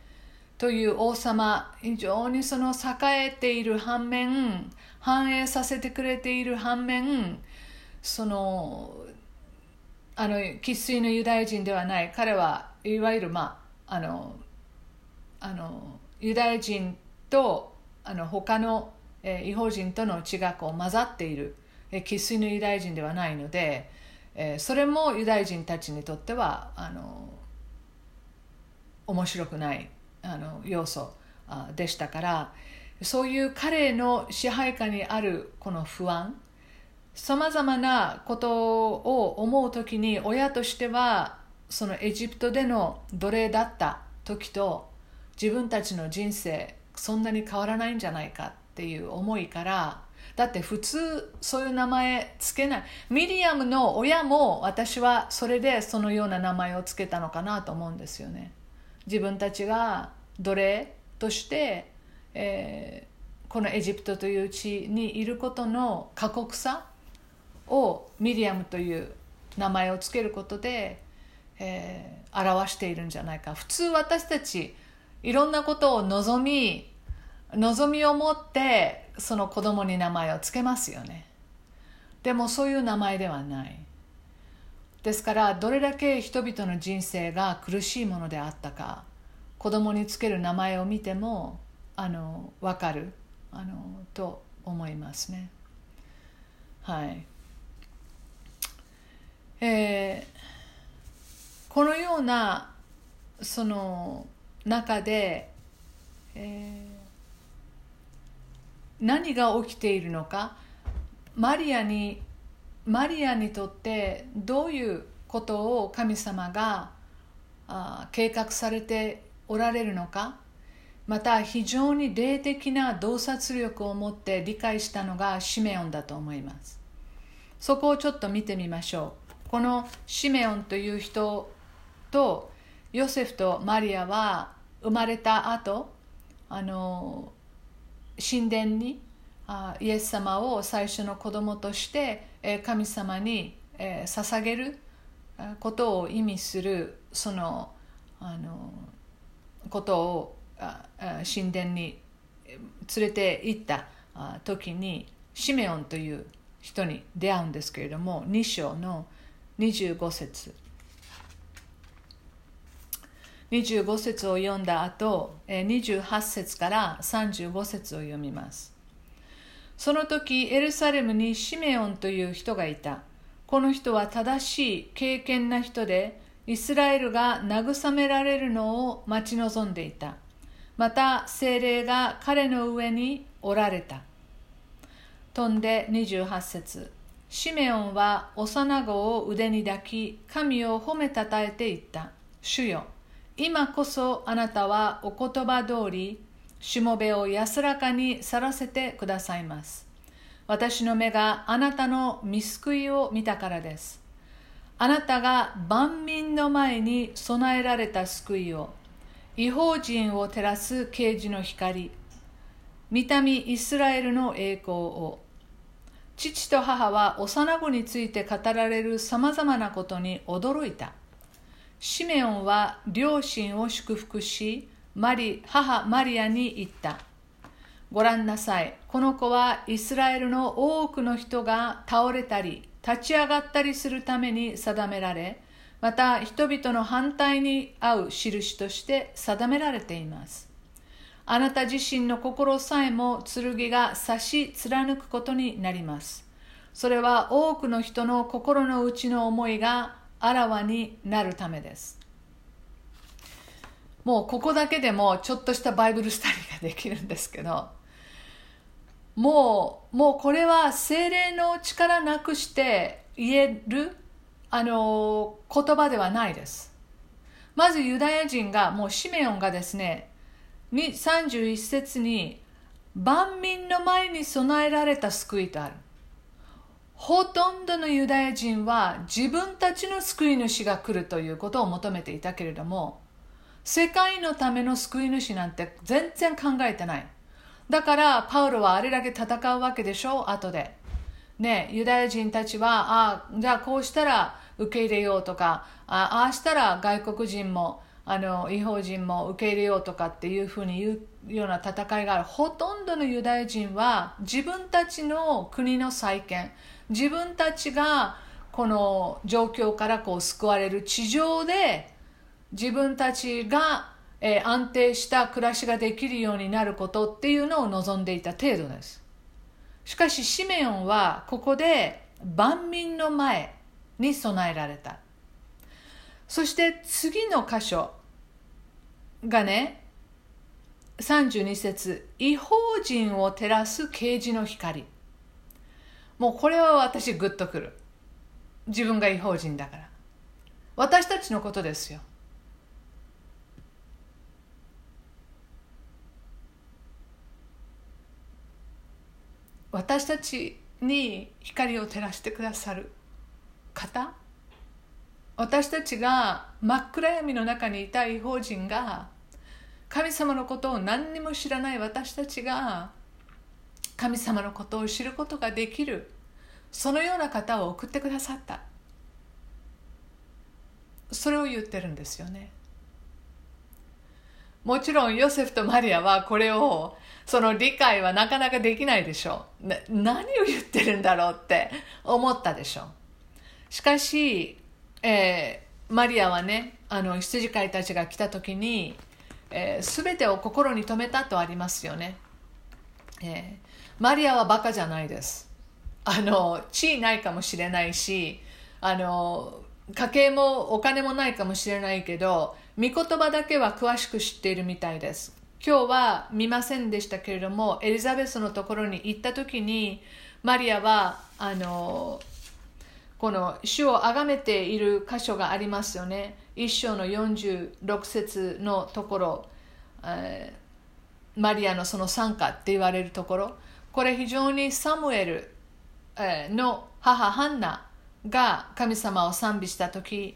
S1: という王様非常にその栄えている反面繁栄させてくれている反面そのあの生粋のユダヤ人ではない。彼はいわゆるまああのあのユダヤ人とあの他の、えー、違法人との血がこう混ざっている生粋、のユダヤ人ではないので、えー、それもユダヤ人たちにとってはあの面白くないあの要素あでしたからそういう彼の支配下にあるこの不安さまざまなことを思う時に親としてはそのエジプトでの奴隷だった時と自分たちの人生そんなに変わらないんじゃないかっていう思いからだって普通そういう名前つけない。ミリアムの親も私はそれでそのような名前をつけたのかなと思うんですよね。自分たちが奴隷として、えー、このエジプトという地にいることの過酷さをミリアムという名前をつけることで、えー、表しているんじゃないか。普通私たちいろんなことを望み望みを持ってその子供に名前をつけますよね。でもそういう名前ではない。ですからどれだけ人々の人生が苦しいものであったか子供につける名前を見てもあの分かるあのと思いますね。はい。えー、このようなその中で、えー、何が起きているのかマリアにマリアにとってどういうことを神様があ計画されておられるのかまた非常に霊的な洞察力を持って理解したのがシメオンだと思います。そこをちょっと見てみましょう。このシメオンという人とヨセフとマリアは生まれた後あの神殿にあイエス様を最初の子供として神様に捧げることを意味するそのあのことを神殿に連れて行った時にシメオンという人に出会うんですけれども2章の「25節。25節を読んだ後28節から35節を読みます。その時エルサレムにシメオンという人がいた。この人は正しい敬虔な人でイスラエルが慰められるのを待ち望んでいた。また精霊が彼の上におられた。飛んで28節。シメオンは幼子を腕に抱き、神を褒めたたえて言った。主よ、今こそあなたはお言葉通り、しもべを安らかに去らせてくださいます。私の目があなたの見救いを見たからです。あなたが万民の前に備えられた救いを、違法人を照らす啓示の光、見た目イスラエルの栄光を、父と母は幼子について語られるさまざまなことに驚いた。シメオンは両親を祝福し、マリ母マリアに言った。ご覧なさい。この子はイスラエルの多くの人が倒れたり、立ち上がったりするために定められ、また人々の反対に合う印として定められています。あなた自身の心さえも剣が刺し貫くことになります。それは多くの人の心の内の思いがあらわになるためです。もうここだけでもちょっとしたバイブルスタディができるんですけど、もう、もうこれは精霊の力なくして言えるあの言葉ではないです。まずユダヤ人が、もうシメオンがですね、に31節に万民の前に備えられた救いとある。ほとんどのユダヤ人は自分たちの救い主が来るということを求めていたけれども世界のための救い主なんて全然考えてない。だからパウロはあれだけ戦うわけでしょ？後で。ねユダヤ人たちはああじゃあこうしたら受け入れようとかああしたら外国人もあの違法人も受け入れようとかっていうふうに言うような戦いがある。ほとんどのユダヤ人は自分たちの国の再建自分たちがこの状況からこう救われる地上で自分たちが、え安定した暮らしができるようになることっていうのを望んでいた程度です。しかしシメオンはここで万民の前に備えられた。そして次の箇所。がね32節違法人を照らす啓示の光。もうこれは私グッとくる。自分が違法人だから。私たちのことですよ。私たちに光を照らしてくださる方私たちが真っ暗闇の中にいた違法人が神様のことを何にも知らない私たちが神様のことを知ることができるそのような方を送ってくださったそれを言ってるんですよねもちろんヨセフとマリアはこれをその理解はなかなかできないでしょう。何を言ってるんだろうって思ったでしょう。しかし、えーマリアはね、あの羊飼いたちが来た時に、えー、全てを心に留めたとありますよね。えーマリアはバカじゃないです。あの地位ないかもしれないしあの家計もお金もないかもしれないけど御言葉だけは詳しく知っているみたいです今日は見ませんでしたけれどもエリザベスのところに行った時にマリアはあのこの主を崇めている箇所がありますよね。一章の46節のところ、えーマリアのその参加って言われるところ。これ非常にサムエルえの母ハンナが神様を賛美した時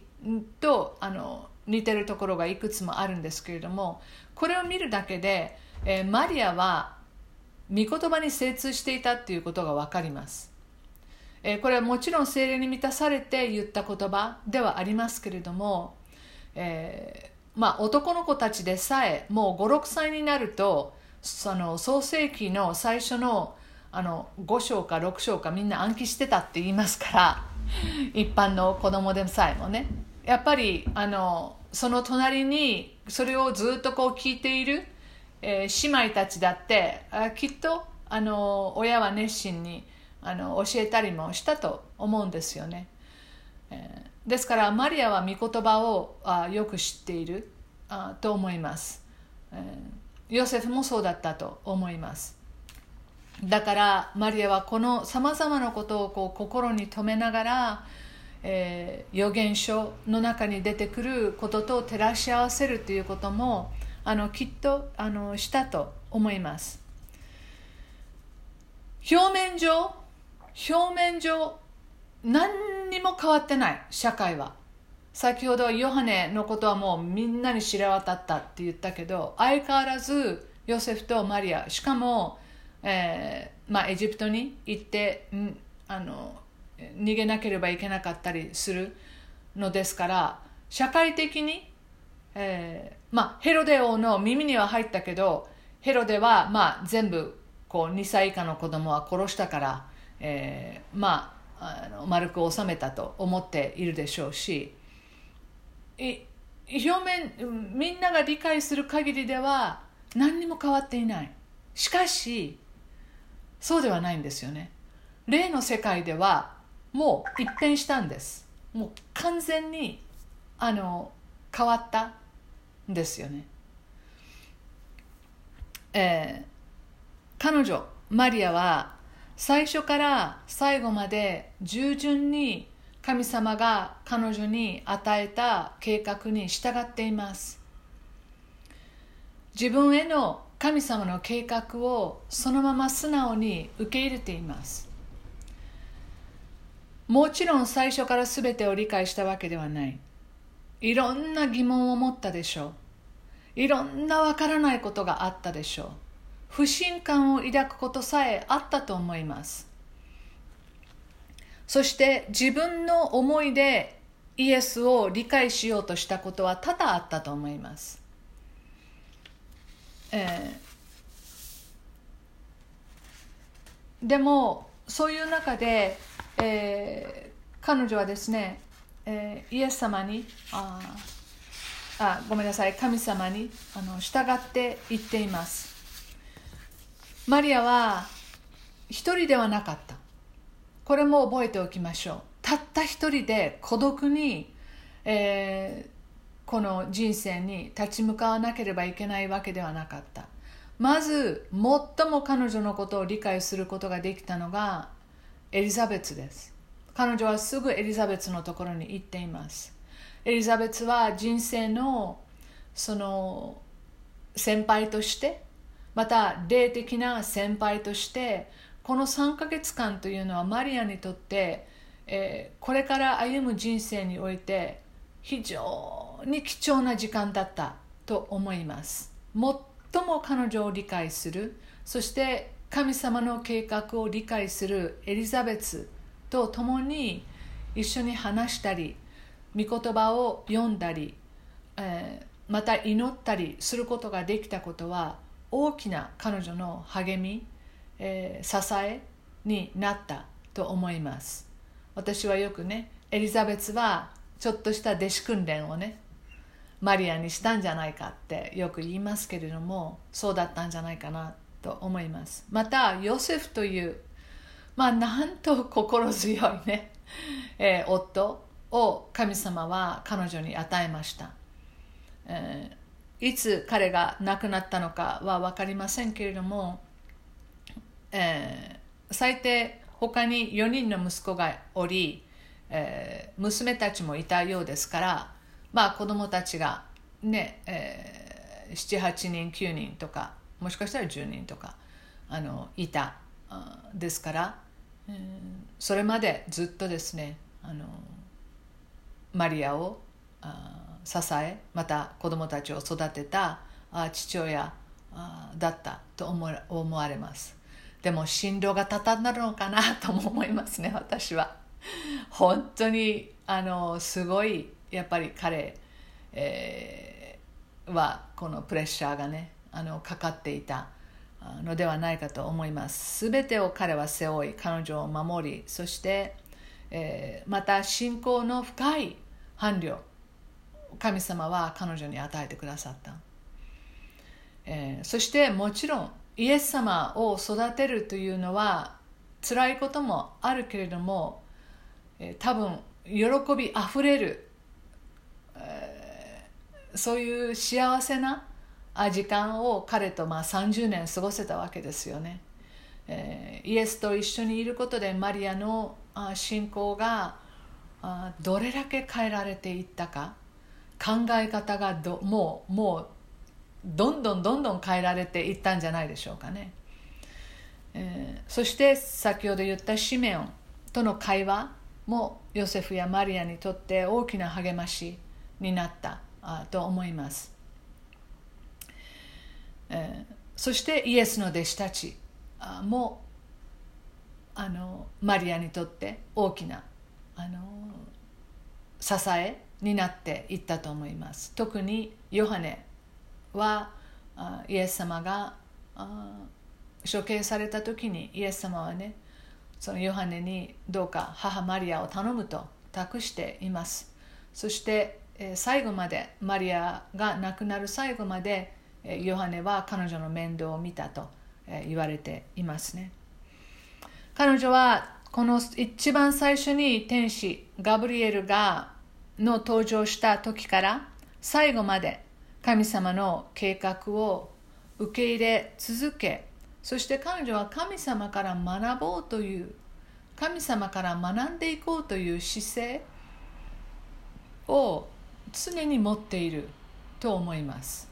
S1: とあの似てるところがいくつもあるんですけれどもこれを見るだけで、えーマリアは御言葉に精通していたっていうことが分かります、えこれはもちろん精霊に満たされて言った言葉ではありますけれども、えーまあ、男の子たちでさえもう56歳になるとその創世紀の最初のあの5章か6章かみんな暗記してたって言いますから 一般の子供でさえもね。やっぱりあのその隣にそれをずっとこう聞いている、えー姉妹たちだってあきっとあの親は熱心にあの教えたりもしたと思うんですよね。ですからマリアは御言葉をあよく知っているあと思います、えーヨセフもそうだったと思います。だからマリアはこのさまざまなことをこう心に留めながら、えー預言書の中に出てくることと照らし合わせるということもあのきっとあのしたと思います。表面上表面上何にも変わってない社会は。先ほどヨハネのことはもうみんなに知れ渡ったって言ったけど相変わらずヨセフとマリア。しかも、えーまあ、エジプトに行ってんあの逃げなければいけなかったりするのですから社会的に、えーまあ、ヘロデ王の耳には入ったけどヘロデは、まあ、全部こう2歳以下の子供は殺したから、えーまああの丸く収めたと思っているでしょうし表面みんなが理解する限りでは何にも変わっていない。しかしそうではないんですよね。霊の世界ではもう一変したんです。もう完全にあの変わったんですよね。えー彼女マリアは最初から最後まで従順に神様が彼女に与えた計画に従っています。自分への神様の計画をそのまま素直に受け入れています。もちろん最初から全てを理解したわけではない。いろんな疑問を持ったでしょう。いろんなわからないことがあったでしょう。不信感を抱くことさえあったと思います。そして自分の思いでイエスを理解しようとしたことは多々あったと思います、えー、でもそういう中で、えー、彼女はですね、えー、イエス様にああごめんなさい神様にあの従って言っています。マリアは一人ではなかった。これも覚えておきましょう。たった一人で孤独に、えー、この人生に立ち向かわなければいけないわけではなかった。まず最も彼女のことを理解することができたのがエリザベツです。彼女はすぐエリザベツのところに行っています。エリザベツは人生のその先輩としてまた霊的な先輩としてこの3ヶ月間というのはマリアにとって、えー、これから歩む人生において非常に貴重な時間だったと思います。最も彼女を理解するそして神様の計画を理解するエリザベツと共に一緒に話したり御言葉を読んだり、えー、また祈ったりすることができたことは大きな彼女の励みえー、支えになったと思います。私はよくねエリザベスはちょっとした弟子訓練をねマリアにしたんじゃないかってよく言いますけれどもそうだったんじゃないかなと思います。またヨセフというまあなんと心強いね、えー、夫を神様は彼女に与えました、えー、いつ彼が亡くなったのかは分かりませんけれどもえー、最低他に4人の息子がおり、えー、娘たちもいたようですからまあ子供たちがね、えー、78人9人とかもしかしたら10人とかあのいたですから、えー、それまでずっとですねあのマリアを支えまた子供たちを育てた父親だったと思われます。でも心労がたたんだのかなとも思いますね私は本当にあのすごいやっぱり彼、えー、はこのプレッシャーがねあのかかっていたのではないかと思います全てを彼は背負い彼女を守りそして、えー、また信仰の深い伴侶神様は彼女に与えてくださった、えー、そしてもちろんイエス様を育てるというのは辛いこともあるけれども、え多分喜びあふれる、えー、そういう幸せな時間を彼とまあ30年過ごせたわけですよね、えー、イエスと一緒にいることでマリアの信仰がどれだけ変えられていったか。考え方がどもうもうどんどんどんどん変えられていったんじゃないでしょうかね、えー、そして先ほど言ったシメオンとの会話もヨセフやマリアにとって大きな励ましになったあと思います、えー、そしてイエスの弟子たちもあのマリアにとって大きなあの支えになっていったと思います。特にヨハネはイエス様が処刑された時にイエス様はねそのヨハネにどうか母マリアを頼むと託しています。そして最後までマリアが亡くなる最後までヨハネは彼女の面倒を見たと言われていますね。彼女はこの一番最初に天使ガブリエルがの登場した時から最後まで神様の計画を受け入れ続けそして彼女は神様から学ぼうという神様から学んでいこうという姿勢を常に持っていると思います。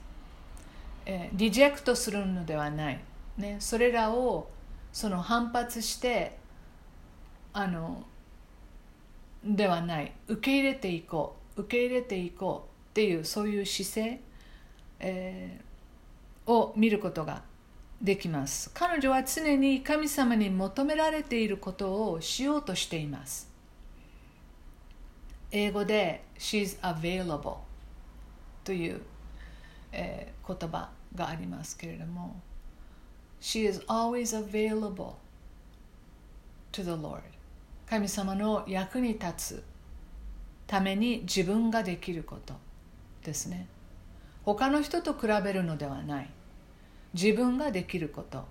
S1: えリジェクトするのではない、ね、それらをその反発してあのではない。受け入れていこう。受け入れていこうっていうそういう姿勢、えー、を見ることができます。彼女は常に神様に求められていることをしようとしています。英語で She's available という、えー、言葉がありますけれども She is always available to the Lord 神様の役に立つために自分ができることですね。他の人と比べるのではない。自分ができること。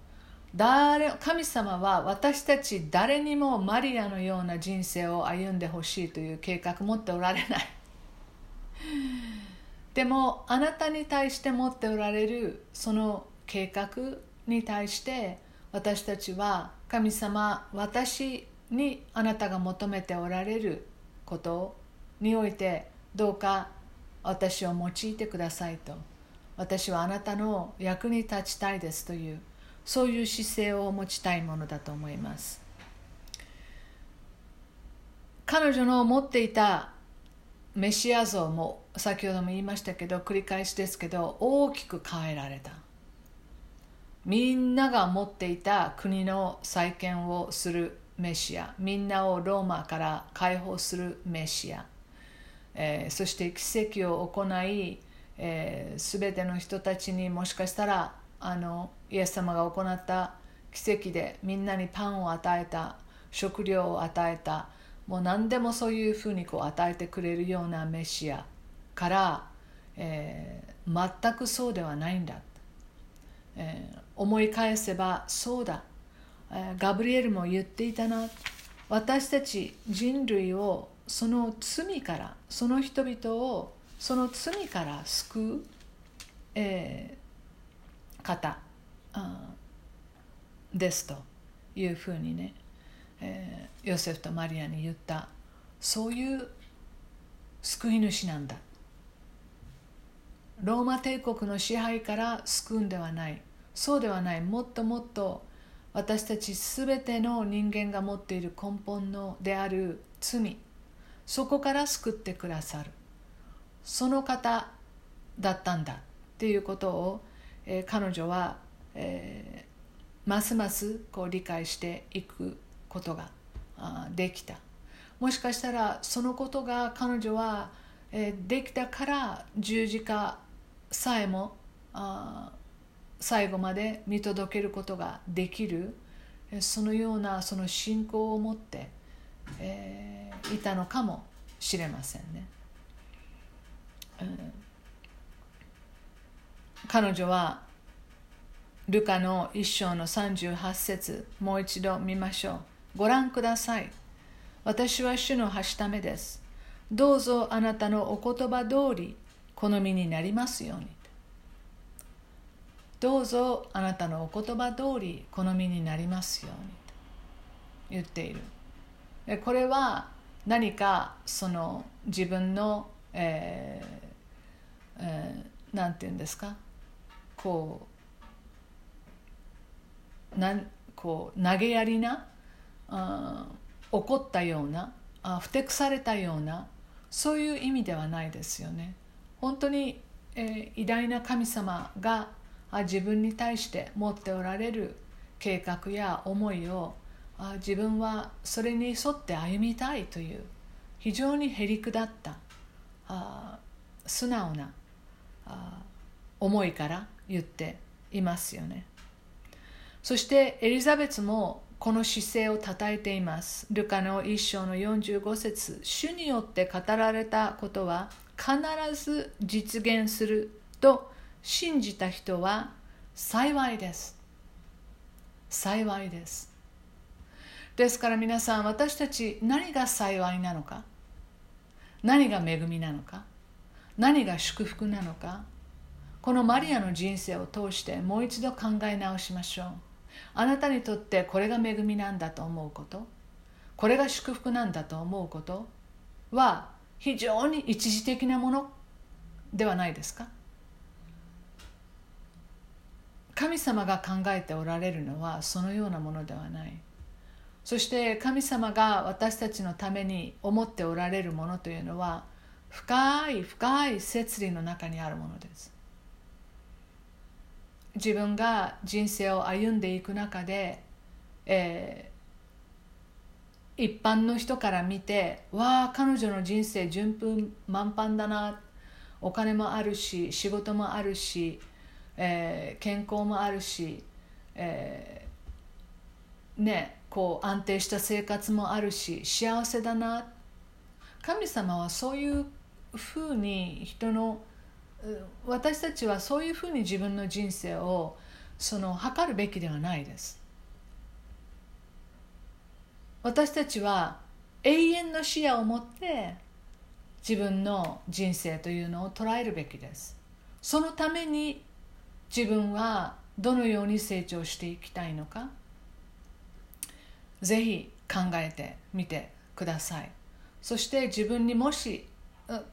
S1: 誰神様は私たち誰にもマリアのような人生を歩んでほしいという計画持っておられない。でもあなたに対して持っておられるその計画に対して私たちは神様私にあなたが求めておられることにおいてどうか私を用いてくださいと。私はあなたの役に立ちたいですというそういう姿勢を持ちたいものだと思います。彼女の持っていたメシア像も先ほども言いましたけど繰り返しですけど大きく変えられた。みんなが持っていた国の再建をするメシア。みんなをローマから解放するメシア、えー、そして奇跡を行い、えー、全ての人たちにもしかしたらあのイエス様が行った奇跡でみんなにパンを与えた食料を与えたもう何でもそういうふうにこう与えてくれるようなメシアから、えー、全くそうではないんだ、えー、思い返せばそうだ、ガブリエルも言っていたな。私たち人類をその罪からその人々をその罪から救う、えー、方ですというふうにね、えー、ヨセフとマリアに言った。そういう救い主なんだ。ローマ帝国の支配から救うんではない。そうではない。もっともっと私たち全ての人間が持っている根本のである罪そこから救ってくださる。その方だったんだっていうことを、えー、彼女は、えー、ますますこう理解していくことができた。もしかしたらそのことが彼女は、えー、できたから十字架さえもあ最後まで見届けることができるそのようなその信仰を持って、えー、いたのかもしれませんね。うん、彼女はルカの一章の38節もう一度見ましょう。ご覧ください。私は主のはしためです。どうぞあなたのお言葉通り好みになりますように。どうぞあなたのお言葉通り好みになりますようにと言っている。これは何かその自分の、えーえー、なんて言うんですか？こうなんこう投げやりなあ怒ったようなあふてくされたようなそういう意味ではないですよね。本当に、えー、偉大な神様が自分に対して持っておられる計画や思いを自分はそれに沿って歩みたいという非常にへりくだった素直な思いから言っていますよね。そしてエリザベスもこの姿勢をたたえています。ルカの一章の45節主によって語られたことは必ず実現すると信じた人は幸いです。幸いです。ですから皆さん私たち何が幸いなのか？何が恵みなのか？何が祝福なのか？このマリアの人生を通してもう一度考え直しましょう。あなたにとってこれが恵みなんだと思うこと？これが祝福なんだと思うこと？は非常に一時的なもの？ではないですか？神様が考えておられるのはそのようなものではない。そして神様が私たちのために思っておられるものというのは深い深い摂理の中にあるものです。自分が人生を歩んでいく中で、えー一般の人から見てわあ彼女の人生順風満帆だな。お金もあるし仕事もあるし、えー健康もあるし、えーねこう安定した生活もあるし幸せだな。神様はそういうふうに人の私たちはそういうふうに自分の人生をその測るべきではないです。私たちは永遠の視野を持って自分の人生というのを捉えるべきです。そのために自分はどのように成長していきたいのかぜひ考えてみてください。そして自分にもし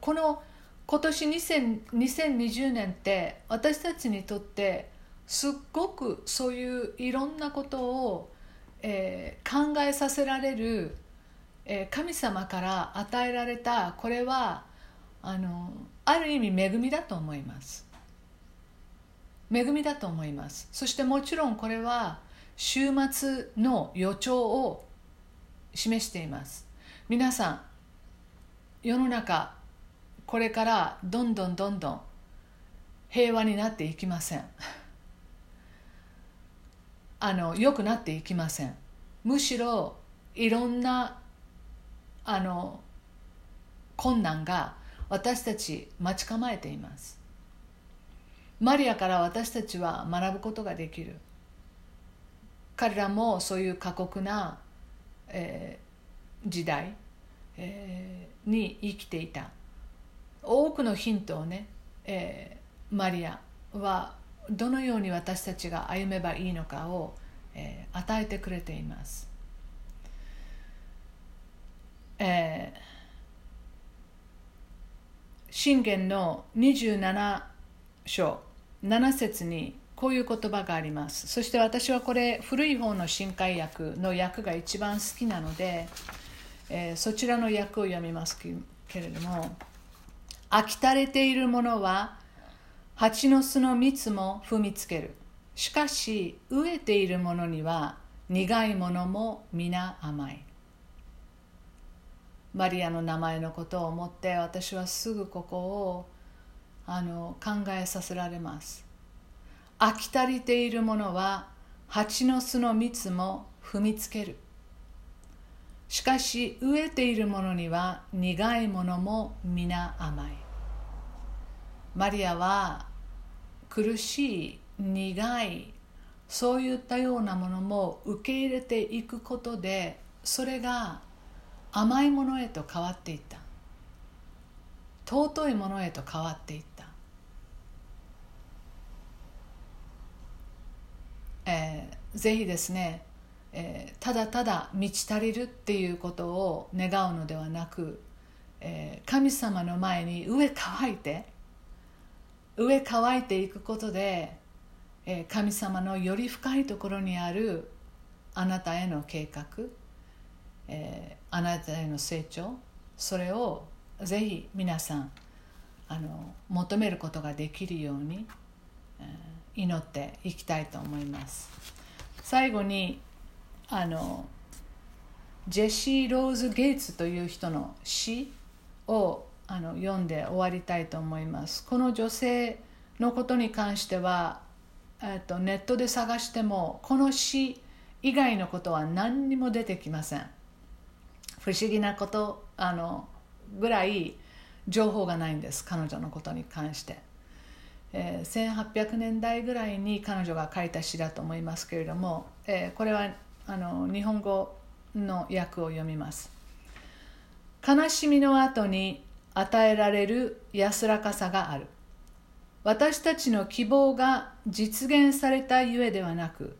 S1: この今年2000 2020年って私たちにとってすっごくそういういろんなことを、えー考えさせられる、えー神様から与えられたこれはあのある意味恵みだと思います。恵みだと思います。そしてもちろんこれは週末の予兆を示しています。皆さん世の中これからどんどんどんどん平和になっていきません。あの良くなっていきません。むしろいろんなあの困難が私たち待ち構えています。マリアから私たちは学ぶことができる。彼らもそういう過酷な、えー時代、えーに生きていた。多くのヒントをね、えーマリアはどのように私たちが歩めばいいのかを、えー与えてくれています、えー信玄の27章。7節にこういう言葉があります。そして私はこれ古い方の新海訳の訳が一番好きなので、えーそちらの訳を読みますけれども飽きたれている者は蜂の巣の蜜も踏みつける。しかし飢えている者には苦いものも皆甘い。マリアの名前のことを思って私はすぐここをあの考えさせられます。飽き足りている者は蜂の巣の蜜も踏みつける。しかし飢えている者には苦いものも皆甘い。マリアは苦しい苦いそういったようなものも受け入れていくことでそれが甘いものへと変わっていった。尊いものへと変わっていった、えーぜひですね、えーただただ満ち足りるっていうことを願うのではなく、えー神様の前に上乾いて上乾いていくことで、え神様のより深いところにあるあなたへの計画、えあなたへの成長それをぜひ皆さんあの求めることができるように、えー祈っていきたいと思います。最後にあのジェシー・ローズ・ゲイツという人の詩をあの読んで終わりたいと思います。この女性のことに関しては、えっとネットで探してもこの詩以外のことは何にも出てきません。不思議なことあのぐらい情報がないんです。彼女のことに関して、えー1800年代ぐらいに彼女が書いた詩だと思いますけれども、えこれはあの日本語の訳を読みます。悲しみの後に与えられる安らかさがある。私たちの希望が実現されたゆえではなく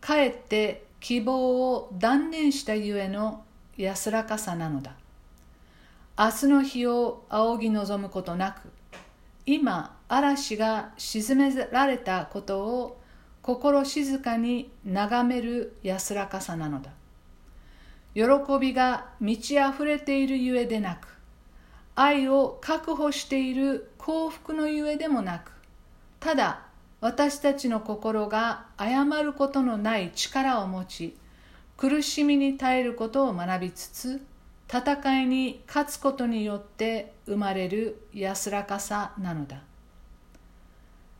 S1: かえって希望を断念したゆえの安らかさなのだ。明日の日を仰ぎ望むことなく今嵐が沈められたことを心静かに眺める安らかさなのだ。喜びが満ち溢れているゆえでなく愛を確保している幸福のゆえでもなくただ私たちの心が誤ることのない力を持ち苦しみに耐えることを学びつつ戦いに勝つことによって生まれる安らかさなのだ。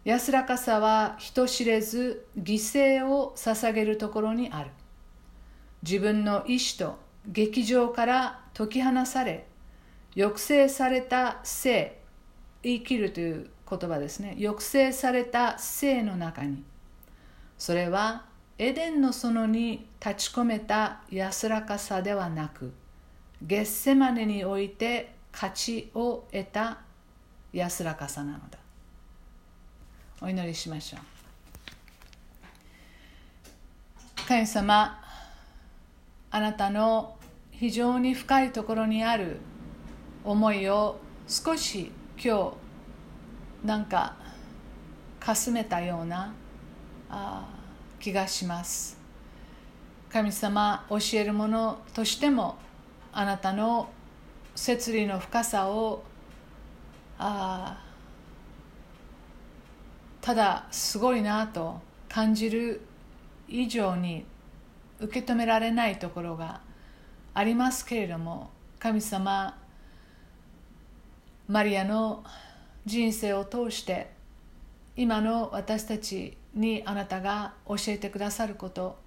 S1: 安らかさは人知れず犠牲を捧げるところにある。自分の意志と劇場から解き放され抑制された性生きるという言葉ですね。抑制された性の中にそれはエデンの園に立ち込めた安らかさではなくゲッセマネにおいて勝ちを得た安らかさなのだ。お祈りしましょう。神様あなたの非常に深いところにある思いを少し今日なんかかすめたようなあ気がします。神様教えるものとしてもあなたの摂理の深さをあただすごいなと感じる以上に受け止められないところがありますけれども神様マリアの人生を通して今の私たちにあなたが教えてくださること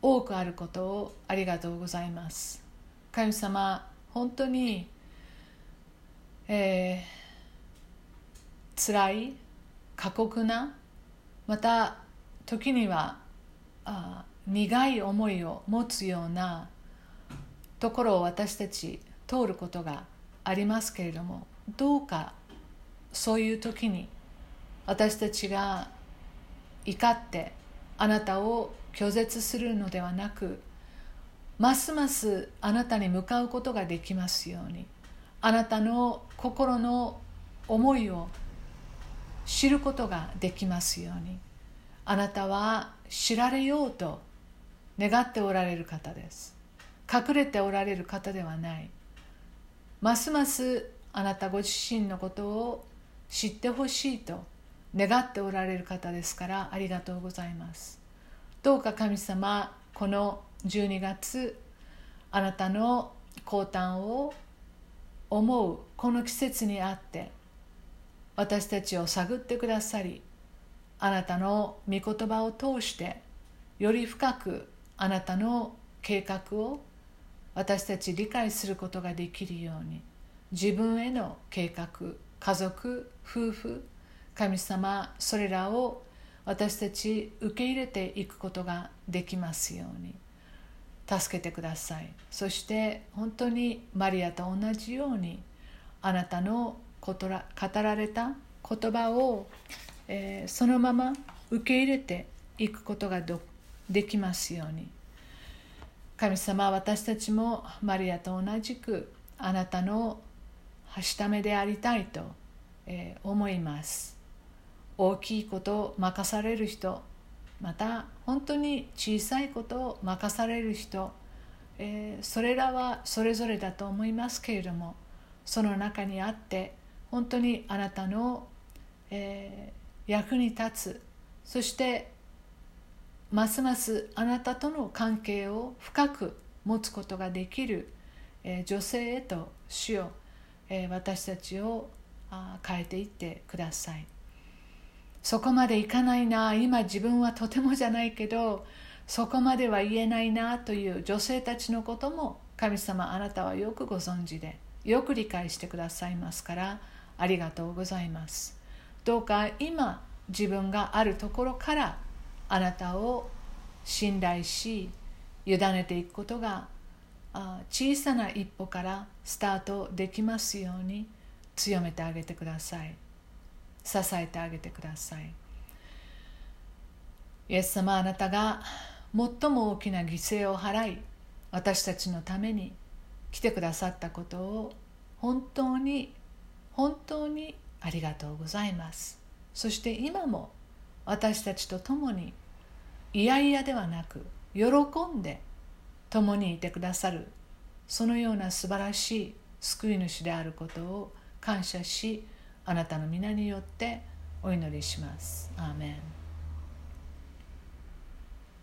S1: 多くあることをありがとうございます。神様本当に、えー、辛い過酷なまた時にはあ苦い思いを持つようなところを私たち通ることがありますけれどもどうかそういう時に私たちが怒ってあなたを拒絶するのではなくますますあなたに向かうことができますようにあなたの心の思いを知ることができますように。あなたは知られようと願っておられる方です。隠れておられる方ではない。ますますあなたご自身のことを知ってほしいと願っておられる方ですからありがとうございます。どうか神様この12月あなたの降誕を思うこの季節にあって私たちを探ってくださりあなたの御言葉を通してより深くあなたの計画を私たち理解することができるように自分への計画家族夫婦神様それらを私たち受け入れていくことができますように助けてください。そして本当にマリアと同じようにあなたの語られた言葉を、えー、そのまま受け入れていくことができますように。神様私たちもマリアと同じくあなたのはしためでありたいと、えー、思います。大きいことを任される人また本当に小さいことを任される人、えー、それらはそれぞれだと思いますけれどもその中にあって本当にあなたの、えー、役に立つそしてますますあなたとの関係を深く持つことができる、えー、女性へと主よ、えー、私たちをあ変えていってください。そこまでいかないな今自分はとてもじゃないけどそこまでは言えないなという女性たちのことも神様あなたはよくご存知でよく理解してくださいますからありがとうございますどうか今自分があるところからあなたを信頼し委ねていくことが小さな一歩からスタートできますように強めてあげてください。支えてあげてくださいイエス様あなたが最も大きな犠牲を払い私たちのために来てくださったことを本当に本当にありがとうございますそして今も私たちと共にいやいやではなく喜んで共にいてくださるそのような素晴らしい救い主であることを感謝しあなたの皆によってお祈りします。アーメン